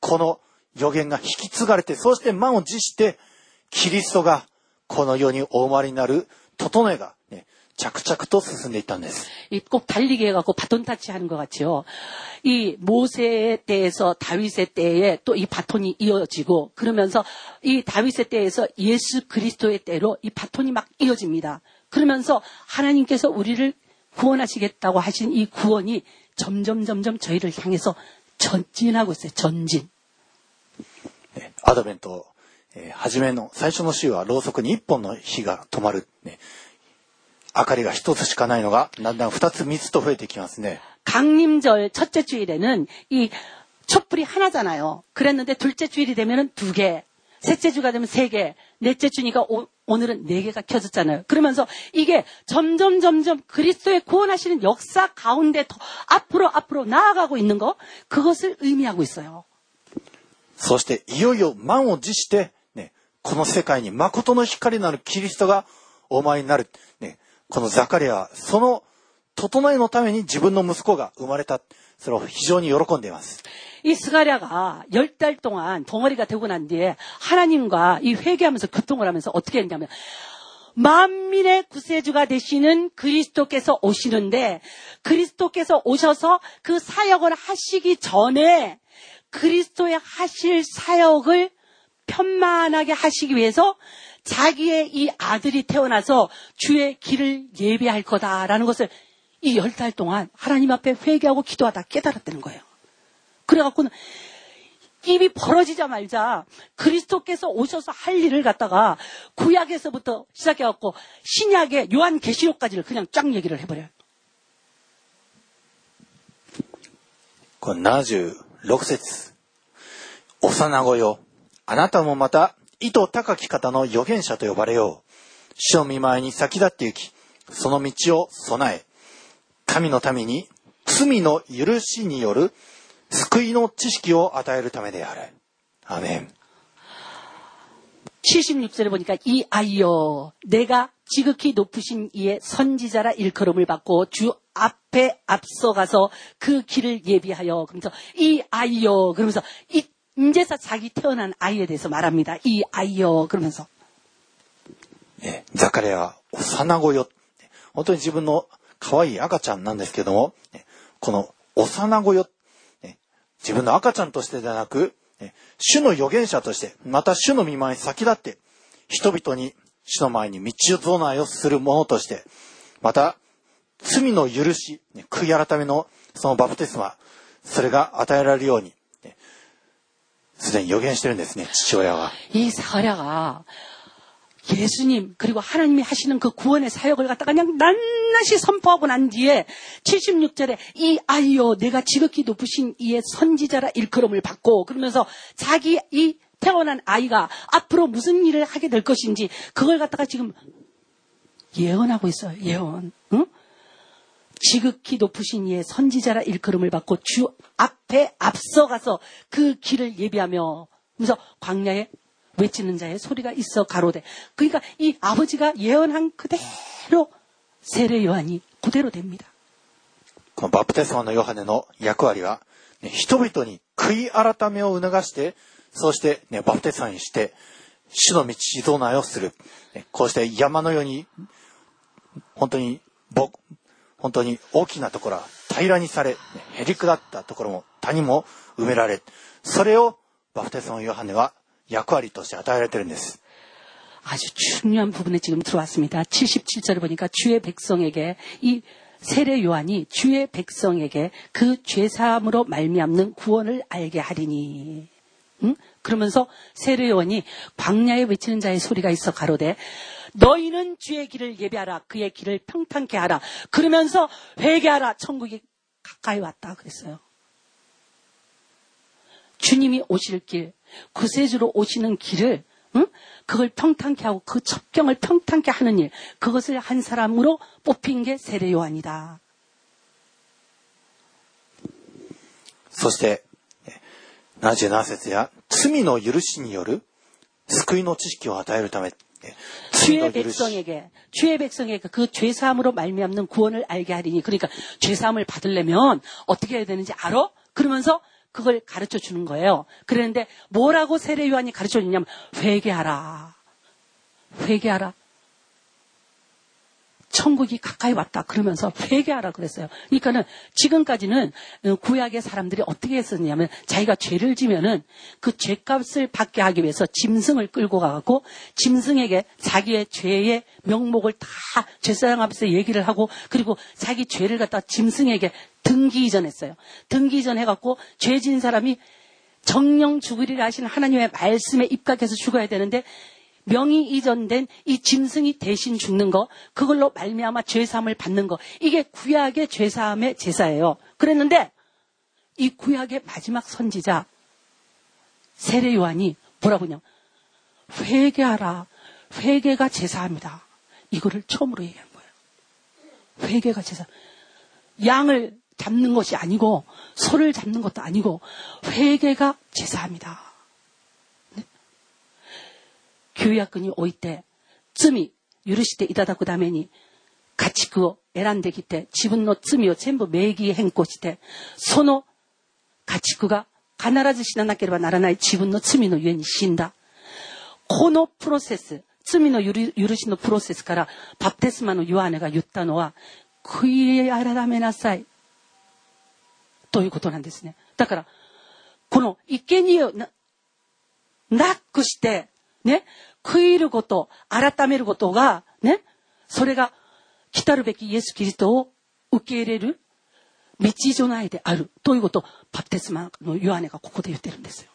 この予言が引き継がれて、そして満を持して、キリストがこの世にお生まれになる整えが、ね、着々と進んでいったんです。 이 꼭 달리기 해갖고 바톤 타치하는 것 같죠. 이 모세의 때에서 다윗의 때에 또 이 바톤이 이어지고 그러면서 이 다윗의 때에서 예수 그리스도의 때로 이 바톤이 막 이어집니다. 그러면서 하나님께서 우리를 구원하시겠다고 하신 이 구원이 점점 점점 저희를 향해서 전진하고 있어요. 전진. ねアドベント、えー初めの最初の週はろうそくに一本の火が灯る、ね、明かりが一つしかないのがだんだん二つ三つと増えてきますね。 강림절 첫째 주일에는 이 촛불이 하나잖아요. 그랬는데 둘째 주일이 되면은 두 개, 셋째 주가 되면 세 개, 넷째 주니까 오, 오늘은 네 개가 켜졌잖아요. 그러면서 이게 점점 점점 그리스도의 구원하시는 역사 가운데 더 앞으로 앞으로 나아가고 있는 거 그것을 의미하고 있어요. そしていよいよ満を持して、ね、この世界に誠の光なるキリストがお前になる。ね、このザカリアはその整えのために自分の息子が生まれた。 それを非常に喜んでいます。 이 스가랴가 열 달 동안 덩어리가 되고 난 뒤에 하나님과 이 회개하면서 교통을 하면서 어떻게 했냐면 만민의 구세주가 되시는 그리스도께서 오시는데 그리스도께서 오셔서 그 사역을 하시기 전에 그리스도의 하실 사역을 편만하게 하시기 위해서 자기의 이 아들이 태어나서 주의 길을 예비할 거다라는 것을 이 열 달 동안 하나님 앞에 회개하고 기도하다 깨달았다는 거예요. 그래갖고는 입이 벌어지자마자 그리스도께서 오셔서 할 일을 갖다가 구약에서부터 시작해갖고 신약의 요한 계시록까지를 그냥 쫙 얘기를 해버려요. この76節幼子よ。あなたもまた、意図高き方の預言者と呼ばれよう。主の見舞いに先立って行き、その道を備え、 神のために罪の許しによる救いの知識を与えるためである。アーメン。 76절에 보니까 이 아이여 내가 지극히 높으신 이의 선지자라 일컬음을 받고 주 앞에 앞서가서 그 길을 예비하여 그러면서 이 아이여 그러면서 이 인제서 자기 태어난 아이에 대해서 말합니다. 이 아이여 그러면서 えザカリアは幼子よ。本当に自分の 可愛い赤ちゃんなんですけども、この幼子よ、自分の赤ちゃんとしてではなく、主の預言者として、また主の見舞いに先立って、人々に主の前に道備えをする者として、また、罪の許し、悔い改めのそのバプテスマ、それが与えられるように、すでに予言してるんですね、父親は。が、 예수님 그리고 하나님이 하시는 그 구원의 사역을 갖다가 그냥 낱낱이 선포하고 난 뒤에 76절에 이 아이요 내가 지극히 높으신 이의 선지자라 일컬음을 받고 그러면서 자기 이 태어난 아이가 앞으로 무슨 일을 하게 될 것인지 그걸 갖다가 지금 예언하고 있어요. 예언. 응? 지극히 높으신 이의 선지자라 일컬음을 받고 주 앞에 앞서가서 그 길을 예비하며 그래서 광야에 외치는 자의 소리가 있어 가로되. 그러니까 이 아버지가 예언한 그대로 세례 요한이 그대로 됩니다. このバプテスマのヨハネの役割は、ね、人々に悔い改めを促して、そして、ね、バプテスマにして、主の道導内をする。ねこうして山のように、本当に、ぼ本当に大きなところは平らにされ、ねへり下ったところも谷も埋められ、それをバプテスマのヨハネは 役割として与えられてるんです。 아주 중요한 부분에 지금 들어왔습니다. 77절을 보니까 주의 백성에게 이 세례 요한이 주의 백성에게 그 죄사함으로 말미암는 구원을 알게 하리니. 응? 그러면서 세례 요한이 광야에 외치는 자의 소리가 있어 가로되 너희는 주의 길을 예배하라 그의 길을 평탄케 하라 그러면서 회개하라 천국이 가까이 왔다 그랬어요. 주님이 오실 길, 구세주로 오시는 길을 응? 그걸 평탄케 하고 그 첩경을 평탄케 하는 일, 그것을 한 사람으로 뽑힌 게 세례 요한이다. そして、ね77節や罪の許しによる救いの知識を与えるため、ね罪 주의 の許し、 백성에게 주의 백성에게 그 죄사함으로 말미암는 구원을 알게 하리니 그러니까 죄사함을 받으려면 어떻게 해야 되는지 알아? 그러면서 그걸 가르쳐 주는 거예요. 그랬는데 뭐라고 세례 요한이 가르쳐 주냐면 회개하라. 회개하라. 천국이 가까이 왔다. 그러면서 회개하라 그랬어요. 그러니까는 지금까지는 어, 구약의 사람들이 어떻게 했었냐면 자기가 죄를 지면은 그 죄값을 받게 하기 위해서 짐승을 끌고 가고 짐승에게 자기의 죄의 명목을 다 죄사장 앞에서 얘기를 하고 그리고 자기 죄를 갖다 짐승에게 등기 이전했어요. 등기 이전해갖고 죄진 사람이 정령 죽으리라 하시는 하나님의 말씀에 입각해서 죽어야 되는데 명의 이전된 이 짐승이 대신 죽는 거 그걸로 말미암아 죄사함을 받는 거 이게 구약의 죄사함의 제사예요. 그랬는데 이 구약의 마지막 선지자 세례 요한이 뭐라고 하냐 회개하라 회개가 제사합니다. 이거를 처음으로 얘기한 거예요. 회개가 제사. 양을 잡는 것이 아니고 소를 잡는 것도 아니고 회개가 제사합니다. 旧約において罪許していただくために家畜を選んできて自分の罪を全部名義変更してその家畜が必ず死ななければならない自分の罪のゆえに死んだ。このプロセス、罪の許しのプロセスからバプテスマのヨハネが言ったのは悔い改めなさい。ということなんですね。だから、この生贄をなくして、ね、悔いること、改めることが、ね、それが来たるべきイエス・キリストを受け入れる道備えであるということをバプテスマのヨハネがここで言ってるんですよ。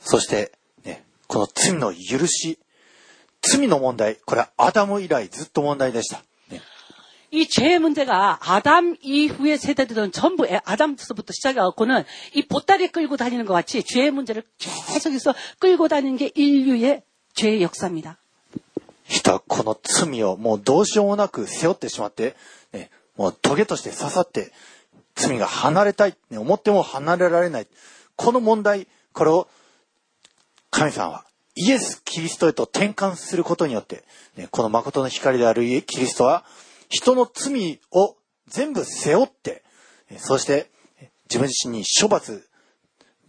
そして、ね、この罪の許し、罪の問題、これはアダム以来ずっと問題でした。 ね 이 죄의 문제가 아담 이후의 세대들은 전부 애- 아담부터 시작해갖고는 이 보따리 끌고 다니는 것 같이 죄의 문제를 계속해서 끌고 다니는 게 인류의 죄의 역사입니다. 人はこの罪をもうどうしようもなく背負ってしまって、ね、もうトゲとして刺さって、罪が離れたい、ね、思っても離れられない。この問題、これを神様はイエス・キリストへと転換することによって、ね、この誠の光であるキリストは、 人の罪を全部背負って、えそしてえ自分自身に処罰、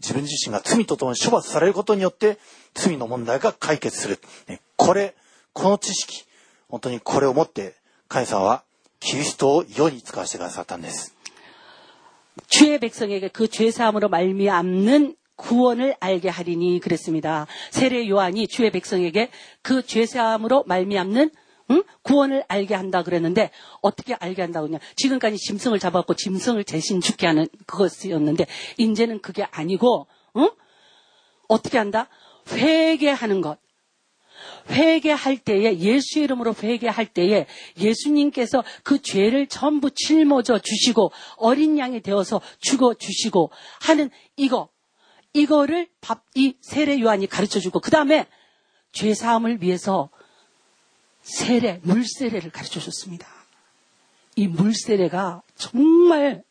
自分自身が罪とともに処罰されることによって、罪の問題が解決する。ねこれ、この知識、本当にこれをもって、神様はキリストを世に使わせてくださったんです。 주의 백성에게 그 죄사함으로 말미암는 구원을 알게 하리니 그랬습니다. 세례 요한이 주의 백성에게 그 죄사함으로 말미암는 응? 구원을 알게 한다 그랬는데 어떻게 알게 한다고 그냥 지금까지 짐승을 잡아갖고 짐승을 대신 죽게 하는 그것이었는데 이제는 그게 아니고 응? 어떻게 한다? 회개하는 것. 회개할 때에 예수 이름으로 회개할 때에 예수님께서 그 죄를 전부 짊어져 주시고 어린 양이 되어서 죽어 주시고 하는 이거 이거를 밥, 이 세례 요한이 가르쳐 주고 그 다음에 죄 사함을 위해서 세례 물세례를 가르쳐 줬습니다. 이 물세례가 정말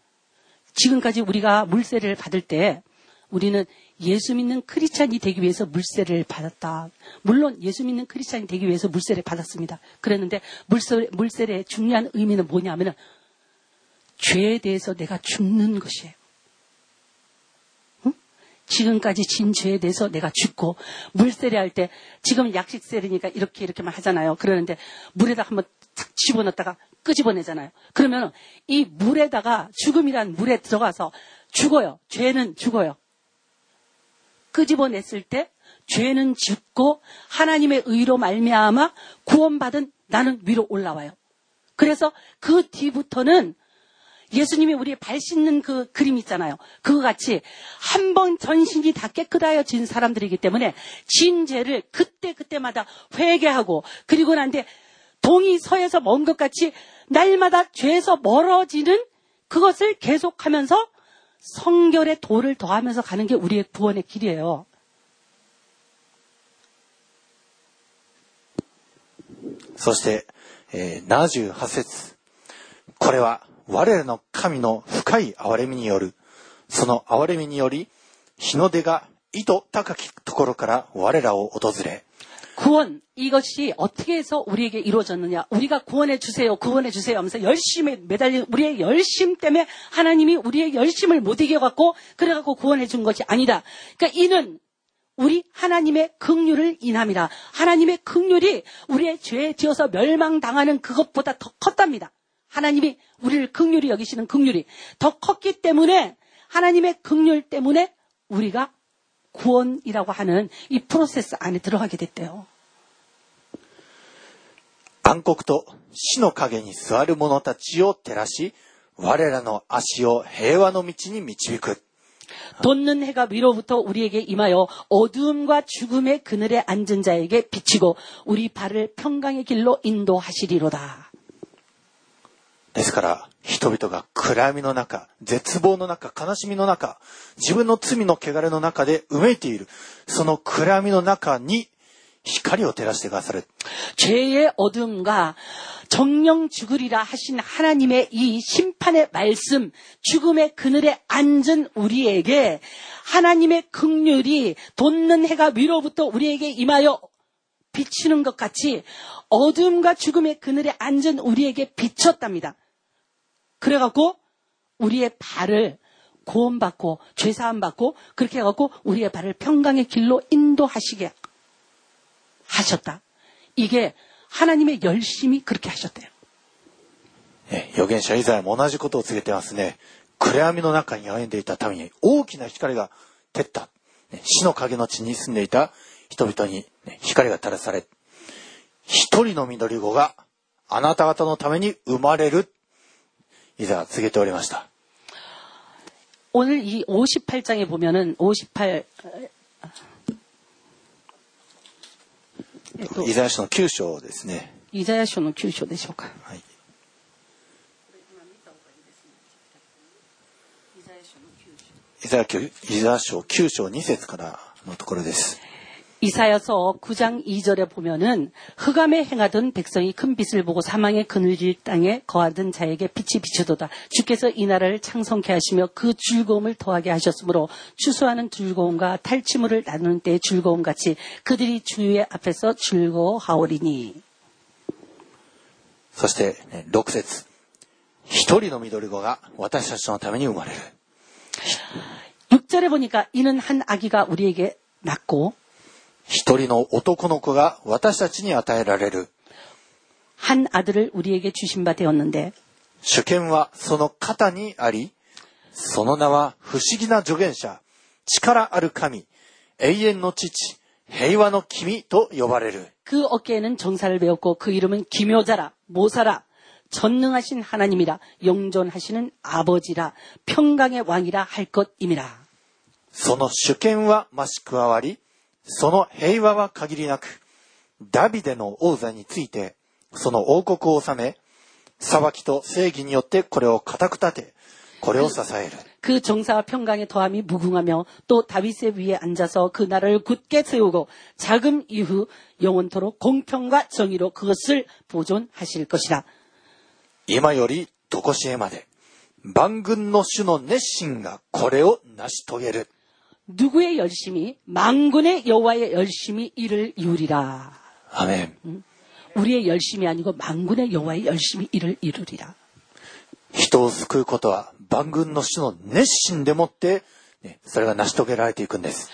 지금까지 우리가 물세례를 받을 때 우리는 예수 믿는 크리스찬이 되기 위해서 물세례를 받았다. 물론 예수 믿는 크리스찬이 되기 위해서 물세례를 받았습니다. 그랬는데 물세례, 물세례의 중요한 의미는 뭐냐면은 죄에 대해서 내가 죽는 것이에요. 응? 지금까지 진 죄에 대해서 내가 죽고 물세례 할 때 지금 약식 세례니까 이렇게 이렇게만 하잖아요. 그러는데 물에다 한번 탁 집어넣었다가 끄집어내잖아요. 그러면 이 물에다가 죽음이란 물에 들어가서 죽어요. 죄는 죽어요. 끄집어냈을 때 죄는 죽고 하나님의 의로 말미암아 구원받은 나는 위로 올라와요. 그래서 그 뒤부터는 예수님이 우리의 발 씻는 그 그림 있잖아요. 그거 같이 한 번 전신이 다 깨끗하여진 사람들이기 때문에 진 죄를 그때 그때마다 회개하고 그리고 난데 동이 서에서 먼 것 같이 날마다 죄에서 멀어지는 그것을 계속하면서 성결의 도를 더하면서 가는 게 우리의 구원의 길이에요. そして、えー78節これは 我らの神の深い憐れみによる。その憐れみにより、日の出が意図高きところから我らを訪れ、 구원 이것이 어떻게 해서 우리에게 이루어졌느냐? 우리가 구원해 주세요, 구원해 주세요 하면서 열심히 매달린 우리의 열심 때문에 하나님이 우리의 열심을 못 이겨 갖고 그래 갖고 구원해 준 것이 아니다. 그러니까 이는 우리 하나님의 긍휼을 인함이라. 하나님의 긍휼이 우리의 죄에 지어서 멸망당하는 그것보다 더 컸답니다. 하나님이 우리를 긍휼히 여기시는 긍휼이 더 컸기 때문에 하나님의 긍휼 때문에 우리가 구원이라고 하는 이 프로세스 안에 들어가게 됐대요. 暗黒と死の影に座る者たちを照らし、我らの足を平和の道に導く。 돋는 해가 위로부터 우리에게 임하여 어두움과 죽음의 그늘에 앉은 자에게 비치고 우리 발을 평강의 길로 인도하시리로다. ですから、人々が暗闇の中、絶望の中、悲しみの中、自分の罪の汚れの中でうめいている、その暗闇の中に光を照らしてくださる。 죄의 어둠과 정령 죽으리라 하신 하나님의 이 심판의 말씀, 죽음의 그늘에 앉은 우리에게 하나님의 극률이 돋는 해가 위로부터 우리에게 임하여 비치는 것 같이 어둠과 죽음의 그늘에 앉은 우리에게 비쳤답니다. 그래갖고 우리의 발을 구원받고 죄사함 받고 그렇게 해갖고 우리의 발을 평강의 길로 인도하시게 하셨다. 이게 하나님의 열심히 그렇게 하셨대요. え預言者イザヤも同じことを告げてますね。暗闇の中に歩んでいたために大きな光が照った。ね死の影の地に住んでいた人々にね光が照らされ、一人の緑子があなた方のために生まれる。 イザヤは告げておりました。 오늘 이 58장에 보면은 58 えっとイザヤ書の9章ですね。イザヤ書の9章でしょうか。はい。イザヤ9イザヤ書9章2節からのところです。 이사여서 9장 2절에 보면은 흑암에 행하던 백성이 큰 빛을 보고 사망의 그늘질 땅에 거하던 자에게 빛이 비추도다. 주께서 이 나라를 창성케 하시며 그 즐거움을 더하게 하셨으므로 추수하는 즐거움과 탈취물을 나누는 때의 즐거움 같이 그들이 주의 앞에서 즐거워하오리니. そして、ね6節一人の緑子が私たちのために生まれる。 6절에 보니까 이는 한 아기가 우리에게 낳고 一人の男の子が私たちに与えられる。 한 아들을 우리에게 주신 바 되었는데 主権はその肩にあり、その名は不思議な助言者、力ある神、永遠の父、平和の君と呼ばれる。 그 어깨에는 정사를 배웠고 그 이름은 기묘자라 모사라 전능하신 하나님이라 영존하시는 아버지라 평강의 왕이라 할 것임이라. その主権は増し加わり、 その平和は限りなく、ダビデの王座について、その王国を治め、裁きと正義によってこれを固く立て、これを支える。 그 정사와 평강의 더함이 무궁하며 또 다윗의 위에 앉아서 그 나라를 굳게 세우고 자금 이후 영원토록 공평과 정의로 그것을 보존하실 것이라. 今より常しえまで、万軍の主の熱心がこれを成し遂げる。 누구의 열심이 망군의 여호와의 열심이 이를 이루리라. アメン。 우리의 열심이 아니고 망군의 여호와의 열심이 이를 이루리라. 人を救うことは万軍の主の熱心でもって、ねそれが成し遂げられていくんです。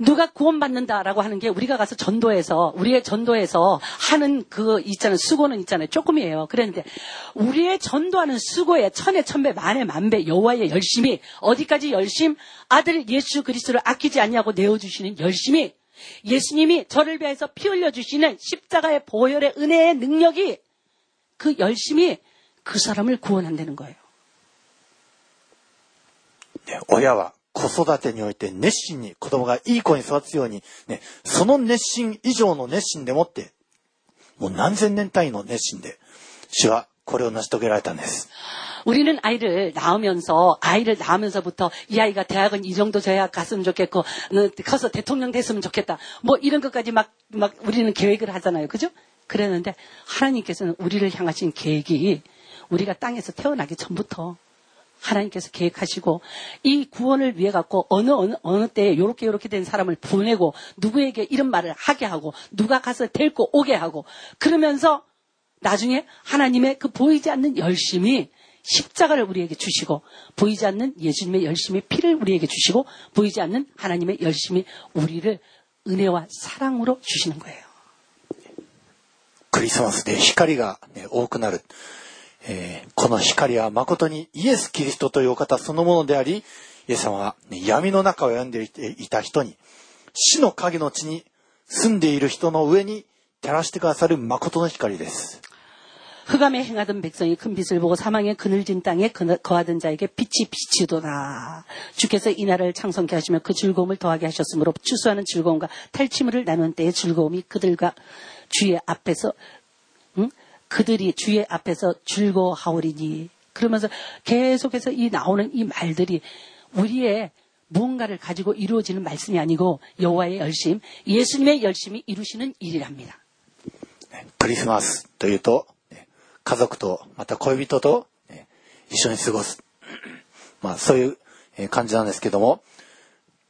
누가 구원받는다라고 하는 게 우리가 가서 전도해서 우리의 전도해서 하는 그 있잖아요 수고는 있잖아요 조금이에요. 그랬는데 우리의 전도하는 수고에 천에 천배 만에 만배 여호와의 열심이 어디까지 열심 아들 예수 그리스도를 아끼지 않냐고 내어 주시는 열심이 예수님이 저를 배해서 피 흘려 주시는 십자가의 보혈의 은혜의 능력이 그 열심이 그 사람을 구원한다는 거예요. 네, 오야와 子育てにおいて熱心に子供がいい子に育つように、ね、その熱心以上の熱心でもって、もう何千年単位の熱心で、主はこれを成し遂げられたんです。 우리는 아이를 낳으면서 아이를 낳으면서부터 이 아이가 대학은 이 정도 돼야 갔으면 좋겠고 어, 커서 대통령 됐으면 좋겠다. 뭐 이런 것까지 막 막 우리는 계획을 하잖아요. 그죠? 그랬는데 하나님께서는 우리를 향하신 계획이 우리가 땅에서 태어나기 전부터 하나님께서 계획하시고 이 구원을 위해 갖고 어느 어느 어느 때에 요렇게 요렇게 된 사람을 보내고 누구에게 이런 말을 하게 하고 누가 가서 데리고 오게 하고 그러면서 나중에 하나님의 그 보이지 않는 열심이 십자가를 우리에게 주시고 보이지 않는 예수님의 열심히 피를 우리에게 주시고 보이지 않는 하나님의 열심히 우리를 은혜와 사랑으로 주시는 거예요. クリスマスで光が、ね、多くなる。 えーこの光は誠にイエス・キリストというお方そのものであり、イエス様は、ね闇の中を病んでいた人に、死の影の地に住んでいる人の上に照らしてくださる誠の光です。 흑암에 행하던 백성이 큰 빛을 보고 사망의 그늘진 땅에 그- 거하던 자에게 빛이 비치도다. 주께서 이 나라를 창성케 하시며 그 즐거움을 더하게 하셨으므로 추수하는 즐거움과 탈취물을 나누는 때의 즐거움이 그들과 주의 앞에서 응? 그들이 주의 앞에서 즐거워하오리니. 그러면서 계속해서 이 나오는 이 말들이 우리의 무언가를 가지고 이루어지는 말씀이 아니고 여호와의 열심, 예수님의 열심이 이루시는 일이랍니다. ねクリスマスというと、ね家族と、また恋人と、ね一緒に過ごす。まあ、そういうえー感じなんですけども、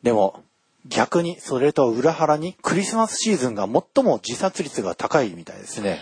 でも、逆にそれと裏腹にクリスマスシーズンが最も自殺率が高いみたいですね。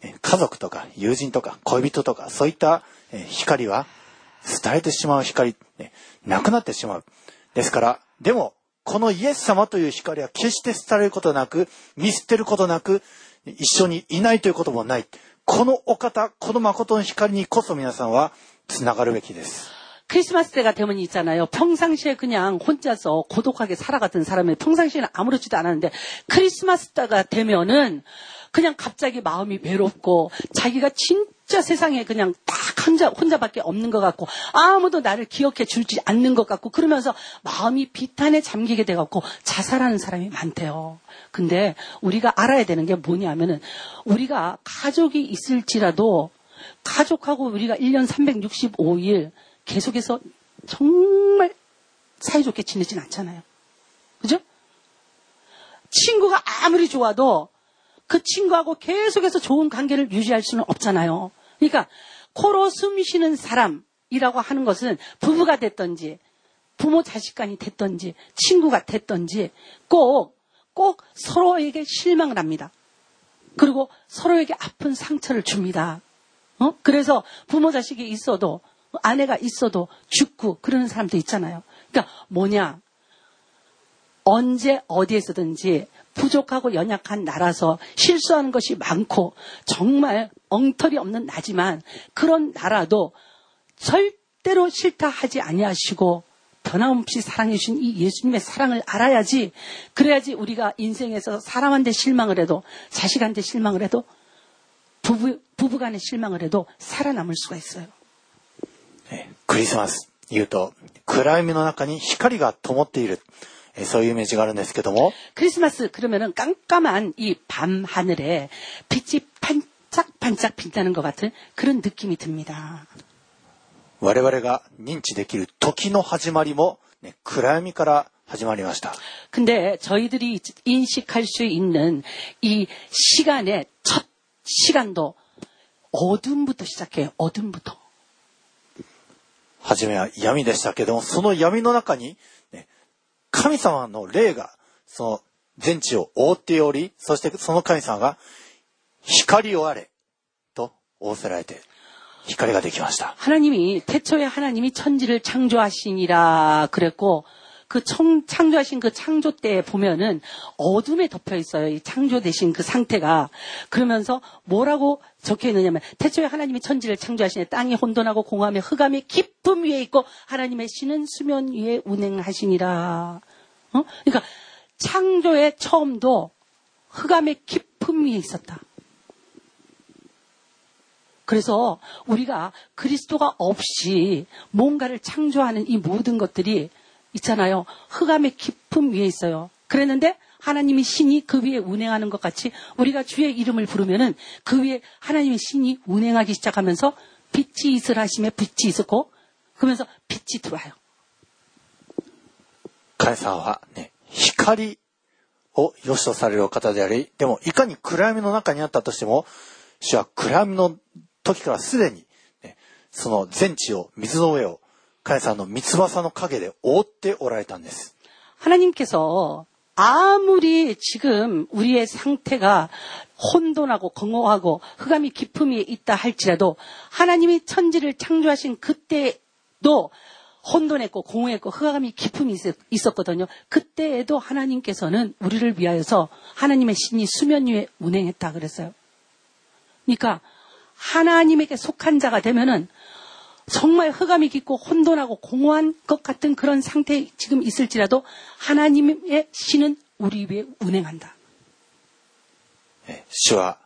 家族とか友人とか恋人とか、そういった、光は、伝えてしまう光、なくなってしまう。ですから、でも、このイエス様という光は決して廃れることなく、見捨てることなく、一緒にいないということもない。このお方、この誠の光にこそ皆さんはつながるべきです。 크리스마스 때가 되면 있잖아요. 평상시에 그냥 혼자서 고독하게 살아갔던 사람이 평상시에는 아무렇지도 않았는데 크리스마스 때가 되면은 그냥 갑자기 마음이 외롭고 자기가 진짜 세상에 그냥 딱 혼자 혼자밖에 없는 것 같고 아무도 나를 기억해 주지 않는 것 같고 그러면서 마음이 비탄에 잠기게 돼 갖고 자살하는 사람이 많대요. 근데 우리가 알아야 되는 게 뭐냐면은 우리가 가족이 있을지라도 가족하고 우리가 1년 365일 계속해서 정말 사이좋게 지내진 않잖아요. 그죠? 친구가 아무리 좋아도 그 친구하고 계속해서 좋은 관계를 유지할 수는 없잖아요. 그러니까 코로 숨 쉬는 사람이라고 하는 것은 부부가 됐던지 부모 자식 간이 됐던지 친구가 됐던지 꼭, 꼭 서로에게 실망을 합니다. 그리고 서로에게 아픈 상처를 줍니다. 어? 그래서 부모 자식이 있어도 아내가 있어도 죽고 그러는 사람도 있잖아요. 그러니까 뭐냐? 언제 어디에서든지 부족하고 연약한 나라서 실수하는 것이 많고 정말 엉터리 없는 나지만 그런 나라도 절대로 싫다 하지 아니하시고 변함없이 사랑해 주신 이 예수님의 사랑을 알아야지 그래야지 우리가 인생에서 사람한테 실망을 해도 자식한테 실망을 해도 부부 부부간에 실망을 해도 살아남을 수가 있어요. クリスマス言うと暗闇の中に光が灯っている。そういうイメージがあるんですけども。クリスマス、그러면은깜깜한이밤하늘에빛이반짝반짝빛나는것같은그런느낌이듭니 다。 我々が認知できる時の始まりも、ね、暗闇から始まりました。근데저희들이인식할수있는이시간의첫시간도어둠부터시작해요어둠부터 初めは闇でしたけども、その闇の中に、ね、神様の霊が、その全地を覆っており、そしてその神様が、光をあれ、と仰せられて、光ができました。 하나님이 태초에 하나님이 천지를 창조하시니라 그랬고 그 청, 창조하신 그 창조 때에 보면은 어둠에 덮여 있어요. 이 창조되신 그 상태가. 그러면서 뭐라고 적혀 있느냐면 태초에 하나님이 천지를 창조하시니 땅이 혼돈하고 공함에 흑암의 깊음 위에 있고 하나님의 신은 수면 위에 운행하시니라. 어? 그러니까 창조의 처음도 흑암의 깊음 위에 있었다. 그래서 우리가 그리스도가 없이 뭔가를 창조하는 이 모든 것들이 있잖아요. 흑암의 깊음 위에 있어요. 그랬는데 하나님이 신이 그 위에 운행하는 것 같이 우리가 주의 이름을 부르면은 그 위에 하나님의 신이 운행하기 시작하면서 빛이 있을 하심에 빛이 있었고 그러면서 빛이 들어와요. 神様は、ね、光を良しとされるお方であり、でも、いかに暗闇の中にあったとしても、主は暗闇の時からすでに、ね、その全地を、水の上を、 神様の三翼の影で覆っておられたんです。 하나님께서 아무리 지금 우리의 상태가 혼돈하고 공허하고 흑암이 깊음 위에 있다 할지라도 하나님이 천지를 창조하신 그때도 혼돈했고 공허했고 흑암이 깊음이 있- 있었거든요. 그때에도 하나님께서는 우리를 위하여서 하나님의 신이 수면 위에 운행했다 그랬어요. 그러니까 하나님에게 속한 자가 되면은 정말 흑암이 깊고 혼돈하고 공허한 것 같은 그런 상태에 지금 있을지라도 하나님의 신은 우리 위에 운행한다. え主は、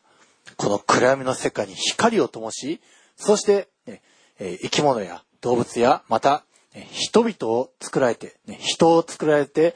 この暗闇の世界に光を灯し、そして、ねえー生き物や動物や、また、ね人々を作られて、ね人を作られて、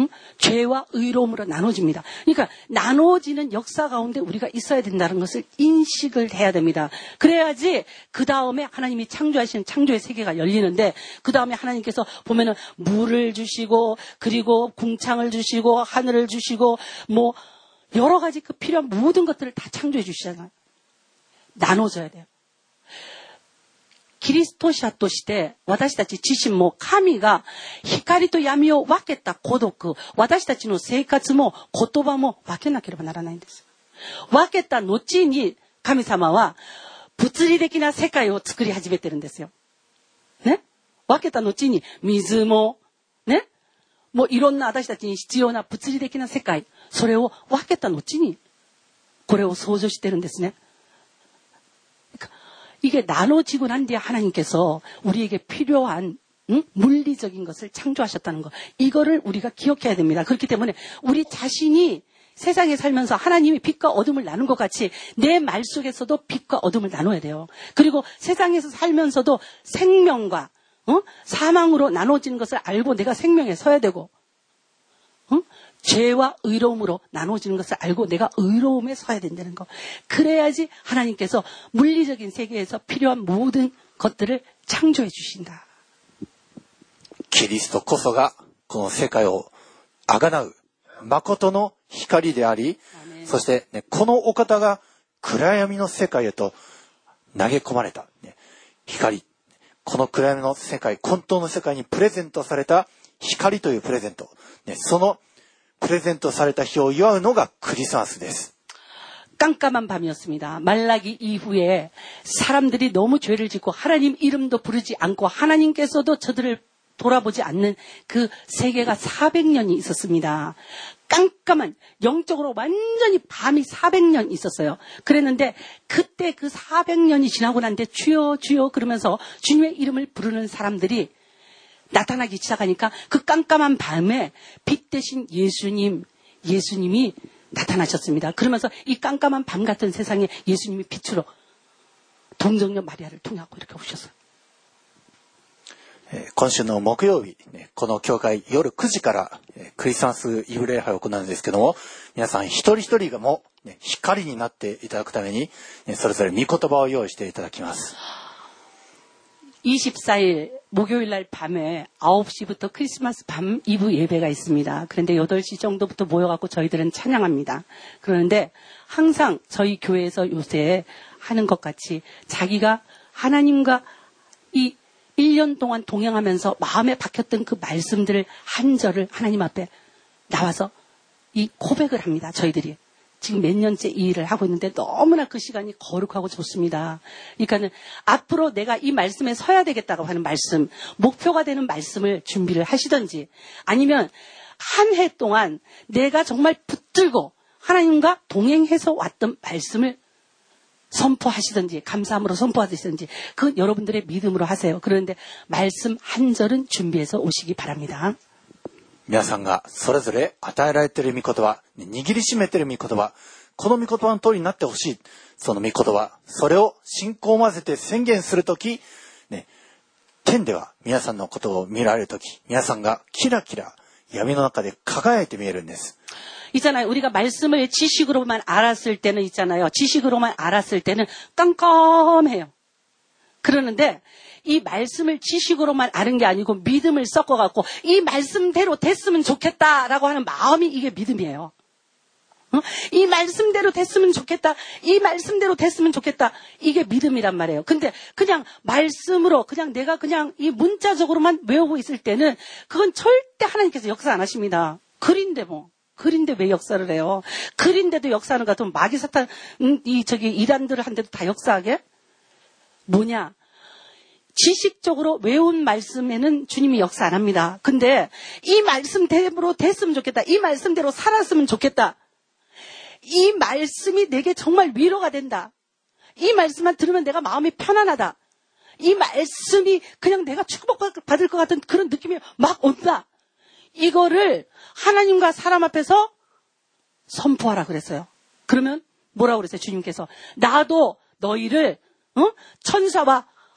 응? 죄와 의로움으로 나눠집니다. 그러니까 나눠지는 역사 가운데 우리가 있어야 된다는 것을 인식을 해야 됩니다. 그래야지 그 다음에 하나님이 창조하신 창조의 세계가 열리는데 그 다음에 하나님께서 보면은 물을 주시고 그리고 궁창을 주시고 하늘을 주시고 뭐 여러 가지 그 필요한 모든 것들을 다 창조해 주시잖아요. 나눠져야 돼요. キリスト者として私たち自身も神が光と闇を分けた孤独、私たちの生活も言葉も分けなければならないんです。分けた後に神様は物理的な世界を作り始めてるんですよ。ね？分けた後に水も、ね？もういろんな私たちに必要な物理的な世界、それを分けた後にこれを創造してるんですね。 이게 나눠지고 난 뒤에 하나님께서 우리에게 필요한 응? 물리적인 것을 창조하셨다는 것. 이거를 우리가 기억해야 됩니다. 그렇기 때문에 우리 자신이 세상에 살면서 하나님이 빛과 어둠을 나눈 것 같이 내 말 속에서도 빛과 어둠을 나눠야 돼요. 그리고 세상에서 살면서도 생명과 어? 사망으로 나눠지는 것을 알고 내가 생명에 서야 되고 어? 죄와 의로움으로 나눠지는 것을 알고 내가 의로움에 서야 된다는 거. 그래야지 하나님께서 물리적인 세계에서 필요한 모든 것들을 창조해 주신다. キリストこそが、この世界をあがなう、誠の光であり、 そして、ね、このお方が暗闇の世界へと投げ込まれた。ね、光。この暗闇の世界、混沌の世界にプレゼントされた光というプレゼント。ね、その プレゼントされた日を祝うのがクリスマスです。 깜깜한 밤이었습니다. 말라기 이후에 사람들이 너무 죄를 짓고 하나님 이름도 부르지 않고 하나님께서도 저들을 돌아보지 않는 그 세계가 400년이 있었습니다. 깜깜한 영적으로 완전히 밤이 400년 있었어요. 그랬는데 그때 그 400년이 지나고 난데 주여 주여 그러면서 주님의 이름을 부르는 사람들이 나타나기 시작하니까 그 깜깜한 밤에 빛 대신 예수님, 예수님이 나타나셨습니다. 그러면서 이 깜깜한 밤 같은 세상에 예수님이 빛으로 동정녀 마리아를 통하고 이렇게 오셨어요. えー今週の木曜日、ねこの教会夜9時からえークリスマスイブ礼拝を行うんですけども、皆さん一人一人がも、ね光になっていただくために、ねそれぞれ御言葉を用意していただきます。 24일 목요일 날 밤에 9시부터 크리스마스 밤 이브 예배가 있습니다. 그런데 8시 정도부터 모여갖고 저희들은 찬양합니다. 그런데 항상 저희 교회에서 요새 하는 것 같이 자기가 하나님과 이 1년 동안 동행하면서 마음에 박혔던 그 말씀들을 한 절을 하나님 앞에 나와서 이 고백을 합니다. 저희들이. 지금 몇 년째 이 일을 하고 있는데 너무나 그 시간이 거룩하고 좋습니다. 그러니까는 앞으로 내가 이 말씀에 서야 되겠다고 하는 말씀, 목표가 되는 말씀을 준비를 하시든지 아니면 한 해 동안 내가 정말 붙들고 하나님과 동행해서 왔던 말씀을 선포하시든지 감사함으로 선포하시든지 그 여러분들의 믿음으로 하세요. 그런데 말씀 한 절은 준비해서 오시기 바랍니다. 皆さんがそれぞれ与えられている御言葉、ね握りしめている御言葉、この御言葉の通りになってほしい。その御言葉、それを信仰を混ぜて宣言するとき、ね、天では皆さんのことを見られるとき、皆さんがキラキラ闇の中で輝いて見えるんです。 있잖아요. 우리가 말씀을 지식으로만 알았을 때는 있잖아요. 지식으로만 알았을 때는 깜깜해요. 그러는데 이 말씀을 지식으로만 아는 게 아니고 믿음을 섞어갖고 이 말씀대로 됐으면 좋겠다라고 하는 마음이 이게 믿음이에요. 어? 이 말씀대로 됐으면 좋겠다. 이 말씀대로 됐으면 좋겠다. 이게 믿음이란 말이에요. 근데 그냥 말씀으로 그냥 내가 그냥 이 문자적으로만 외우고 있을 때는 그건 절대 하나님께서 역사 안 하십니다. 글인데 뭐. 글인데 왜 역사를 해요? 글인데도 역사하는 것 같으면 마귀 사탄, 음, 이, 저기, 이단들을 한데도 다 역사하게? 뭐냐? 지식적으로 외운 말씀에는 주님이 역사 안 합니다. 근데 이 말씀대로 됐으면 좋겠다. 이 말씀대로 살았으면 좋겠다. 이 말씀이 내게 정말 위로가 된다. 이 말씀만 들으면 내가 마음이 편안하다. 이 말씀이 그냥 내가 축복받을 것 같은 그런 느낌이 막 온다. 이거를 하나님과 사람 앞에서 선포하라 그랬어요. 그러면 뭐라고 그랬어요? 주님께서 나도 너희를 어? 천사와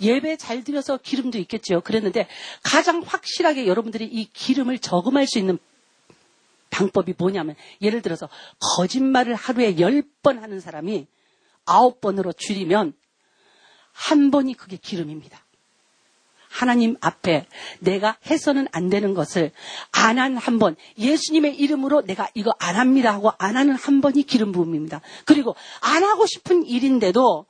예배 잘 드려서 기름도 있겠죠. 그랬는데 가장 확실하게 여러분들이 이 기름을 저금할 수 있는 방법이 뭐냐면 예를 들어서 거짓말을 하루에 열 번 하는 사람이 아홉 번으로 줄이면 한 번이 그게 기름입니다. 하나님 앞에 내가 해서는 안 되는 것을 안 한 한 번, 예수님의 이름으로 내가 이거 안 합니다 하고 안 하는 한 번이 기름 부음입니다. 그리고 안 하고 싶은 일인데도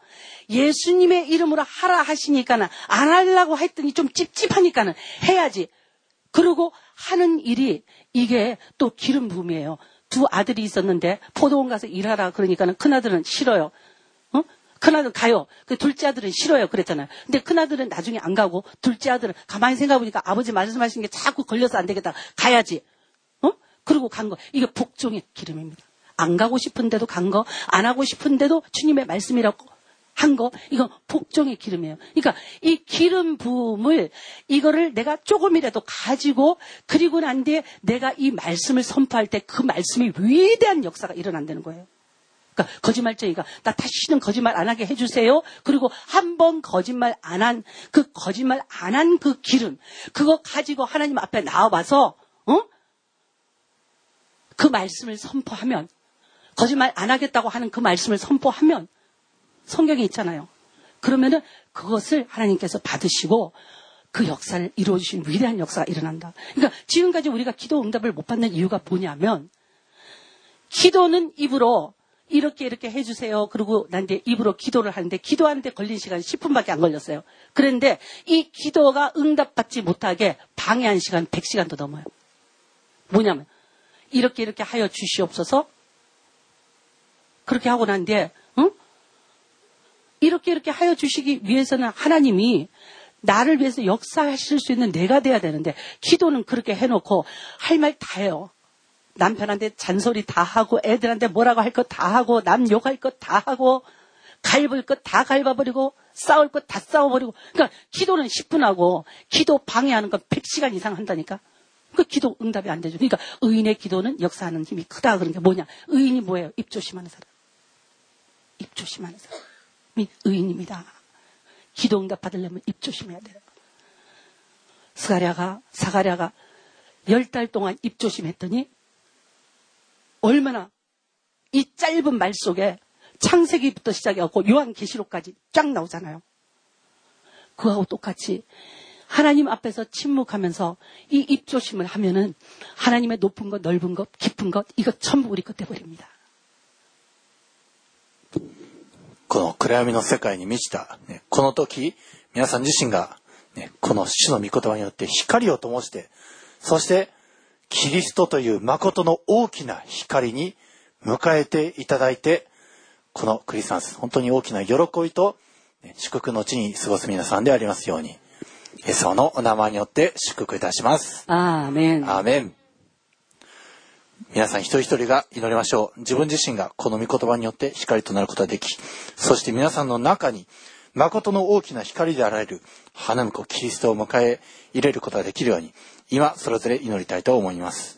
예수님의 이름으로 하라 하시니까는 안 하려고 했더니 좀 찝찝하니까는 해야지. 그리고 하는 일이 이게 또 기름 부음이에요. 두 아들이 있었는데 포도원 가서 일하라 그러니까는 큰아들은 싫어요. 어? 큰아들 가요. 그 둘째 아들은 싫어요. 그랬잖아요. 근데 큰아들은 나중에 안 가고 둘째 아들은 가만히 생각해보니까 아버지 말씀하신 게 자꾸 걸려서 안 되겠다. 가야지. 어? 그리고 간 거. 이게 복종의 기름입니다. 안 가고 싶은데도 간 거, 안 하고 싶은데도 주님의 말씀이라고 한 거, 이건 복종의 기름이에요. 그러니까 이 기름 부음을 이거를 내가 조금이라도 가지고 그리고 난 뒤에 내가 이 말씀을 선포할 때 그 말씀이 위대한 역사가 일어난다는 거예요. 그러니까 거짓말쟁이가 나 다시는 거짓말 안 하게 해주세요. 그리고 한 번 거짓말 안 한 그 거짓말 안 한 그 기름 그거 가지고 하나님 앞에 나와봐서 어? 그 말씀을 선포하면 거짓말 안 하겠다고 하는 그 말씀을 선포하면 성경에 있잖아요. 그러면은 그것을 하나님께서 받으시고 그 역사를 이루어주신 위대한 역사가 일어난다. 그러니까 지금까지 우리가 기도 응답을 못 받는 이유가 뭐냐면 기도는 입으로 이렇게 이렇게 해주세요. 그리고 난 이제 입으로 기도를 하는데 기도하는데 걸린 시간 10분밖에 안 걸렸어요. 그런데 이 기도가 응답받지 못하게 방해한 시간 100시간도 넘어요. 뭐냐면 이렇게 이렇게 하여 주시옵소서 그렇게 하고 난 뒤에 응? 이렇게 이렇게 하여 주시기 위해서는 하나님이 나를 위해서 역사하실 수 있는 내가 돼야 되는데 기도는 그렇게 해놓고 할 말 다 해요. 남편한테 잔소리 다 하고 애들한테 뭐라고 할 것 다 하고 남 욕할 것 다 하고 갈볼 것 다 갈아버리고 싸울 것 다 싸워버리고 그러니까 기도는 10분 하고 기도 방해하는 건 100시간 이상 한다니까 그 기도 응답이 안 되죠. 그러니까 의인의 기도는 역사하는 힘이 크다 그런 게 뭐냐 의인이 뭐예요? 입 조심하는 사람 입 조심하는 사람이 의인입니다. 기도 응답 받으려면 입 조심해야 돼요. 스가랴가 사가랴가 열 달 동안 입 조심했더니 얼마나 이 짧은 말 속에 창세기부터 시작해갖고 요한계시록까지 쫙 나오잖아요. 그하고 똑같이 하나님 앞에서 침묵하면서 이 입조심을 하면은 하나님의 높은 것, 넓은 것, 깊은 것, 이거 전부 우리 것 돼버립니다. この暗闇の世界に満ちた、ね、この時、皆さん自身が、ね、この主の御言葉によって光を灯して、そして キリストという誠の大きな光に迎えていただいて、このクリスマス、本当に大きな喜びと祝福の地に過ごす皆さんでありますように、イエス様のお名前によって祝福いたします。アーメン。アーメン。皆さん一人一人が祈りましょう。自分自身がこの御言葉によって光となることができ、そして皆さんの中に誠の大きな光であられる花婿キリストを迎え入れることができるように、今それぞれ祈りたいと思います。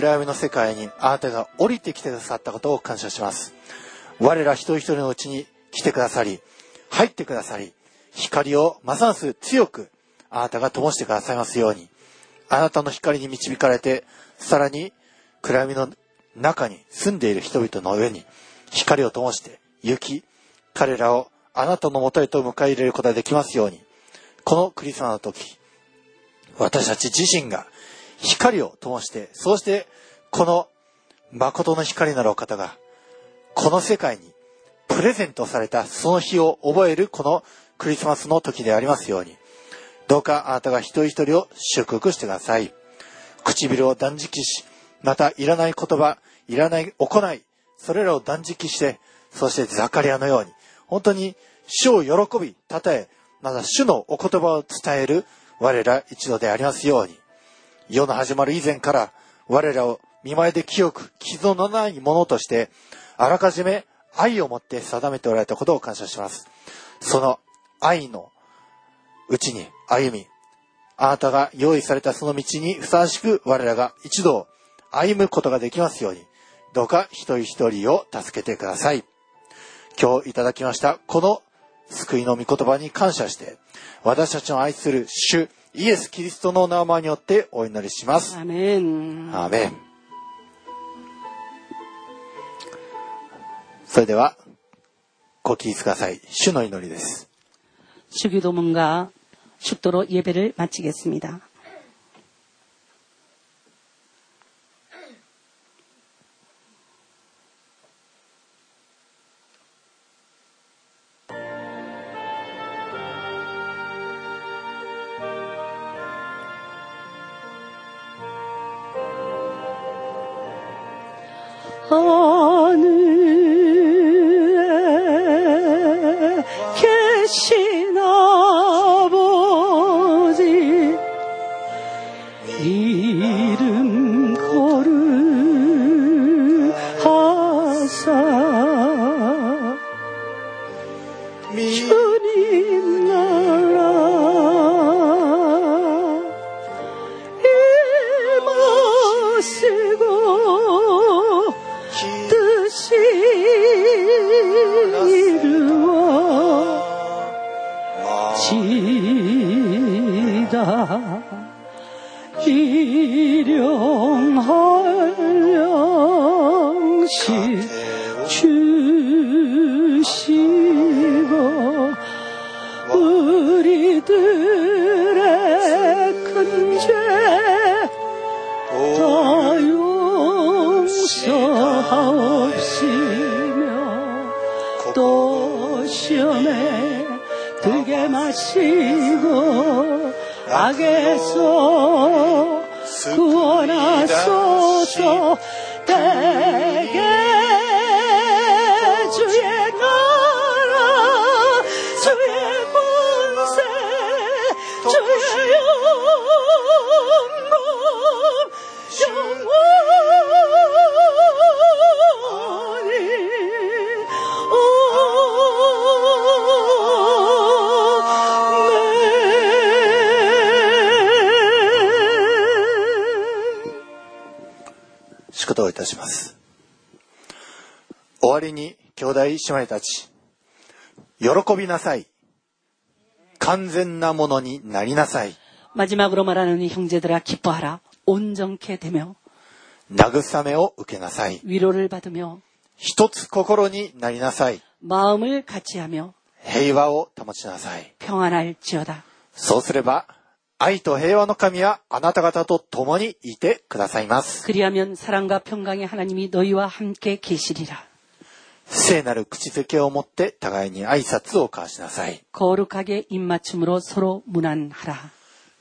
暗闇の世界にあなたが降りてきてくださったことを感謝します。我ら一人一人のうちに来てくださり、入ってくださり、光をますます強くあなたが灯してくださいますように、あなたの光に導かれて、さらに暗闇の中に住んでいる人々の上に光を灯して行き、彼らをあなたのもとへと迎え入れることができますように、このクリスマスの時、私たち自身が光を灯して、そしてこの誠の光なるお方が、この世界にプレゼントされたその日を覚えるこのクリスマスの時でありますように、どうかあなたが一人一人を祝福してください。唇を断食し、またいらない言葉、いらない行い、それらを断食して、そしてザカリアのように、本当に主を喜び、たたえ、また主のお言葉を伝える我ら一度でありますように、世の始まる以前から我らを見舞いで清く傷のないものとして、あらかじめ愛を持って定めておられたことを感謝します。その愛のうちに歩み、あなたが用意されたその道にふさわしく我らが一度歩むことができますように、どうか一人一人を助けてください。今日いただきましたこの救いの御言葉に感謝して、私たちの愛する主イエス・キリストの名前によってお祈りします。 아멘. アーメン。それでは、ご起立ください。主の祈りです。 주기도문과 축도로 예배를 마치겠습니다. たします。終わりに兄弟姉妹たち、喜びなさい。完全なものになりなさい。 마지막으로 말하는 이 형제들아 기뻐하라 온전케 되며 慰めを受けなさい。 위로를 받으며 一つ心になりなさい。 마음을 같이하며 平和を保ちなさい。 평안할지어다 そうすれば、 愛と平和の神はあなた方と共にいてくださいます。 그리하면 사랑과 평강의 하나님이 너희와 함께 계시리라 聖なる口づけを持って互いに挨拶を交わしなさい。 거룩하게 입맞춤으로 서로 문안하라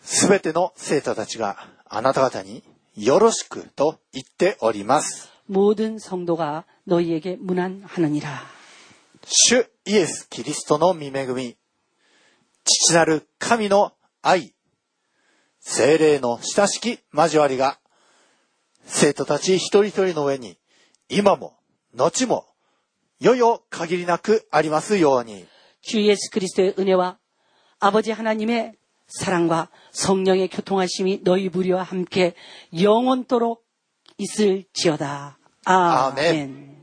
すべての生徒たちがあなた方によろしくと言っております。 모든 성도가 너희에게 문안하느니라 主イエス・キリストの御恵み、父なる神の愛、 精霊の親しき交わりが、生徒たち一人一人の上に、今も、後も、よよ限りなくありますように。 주 예수 그리스도의 은혜와 아버지 하나님의 사랑과 성령의 교통하심이 너희 무리와 함께 영원토록 있을지어다. 아멘. 아멘.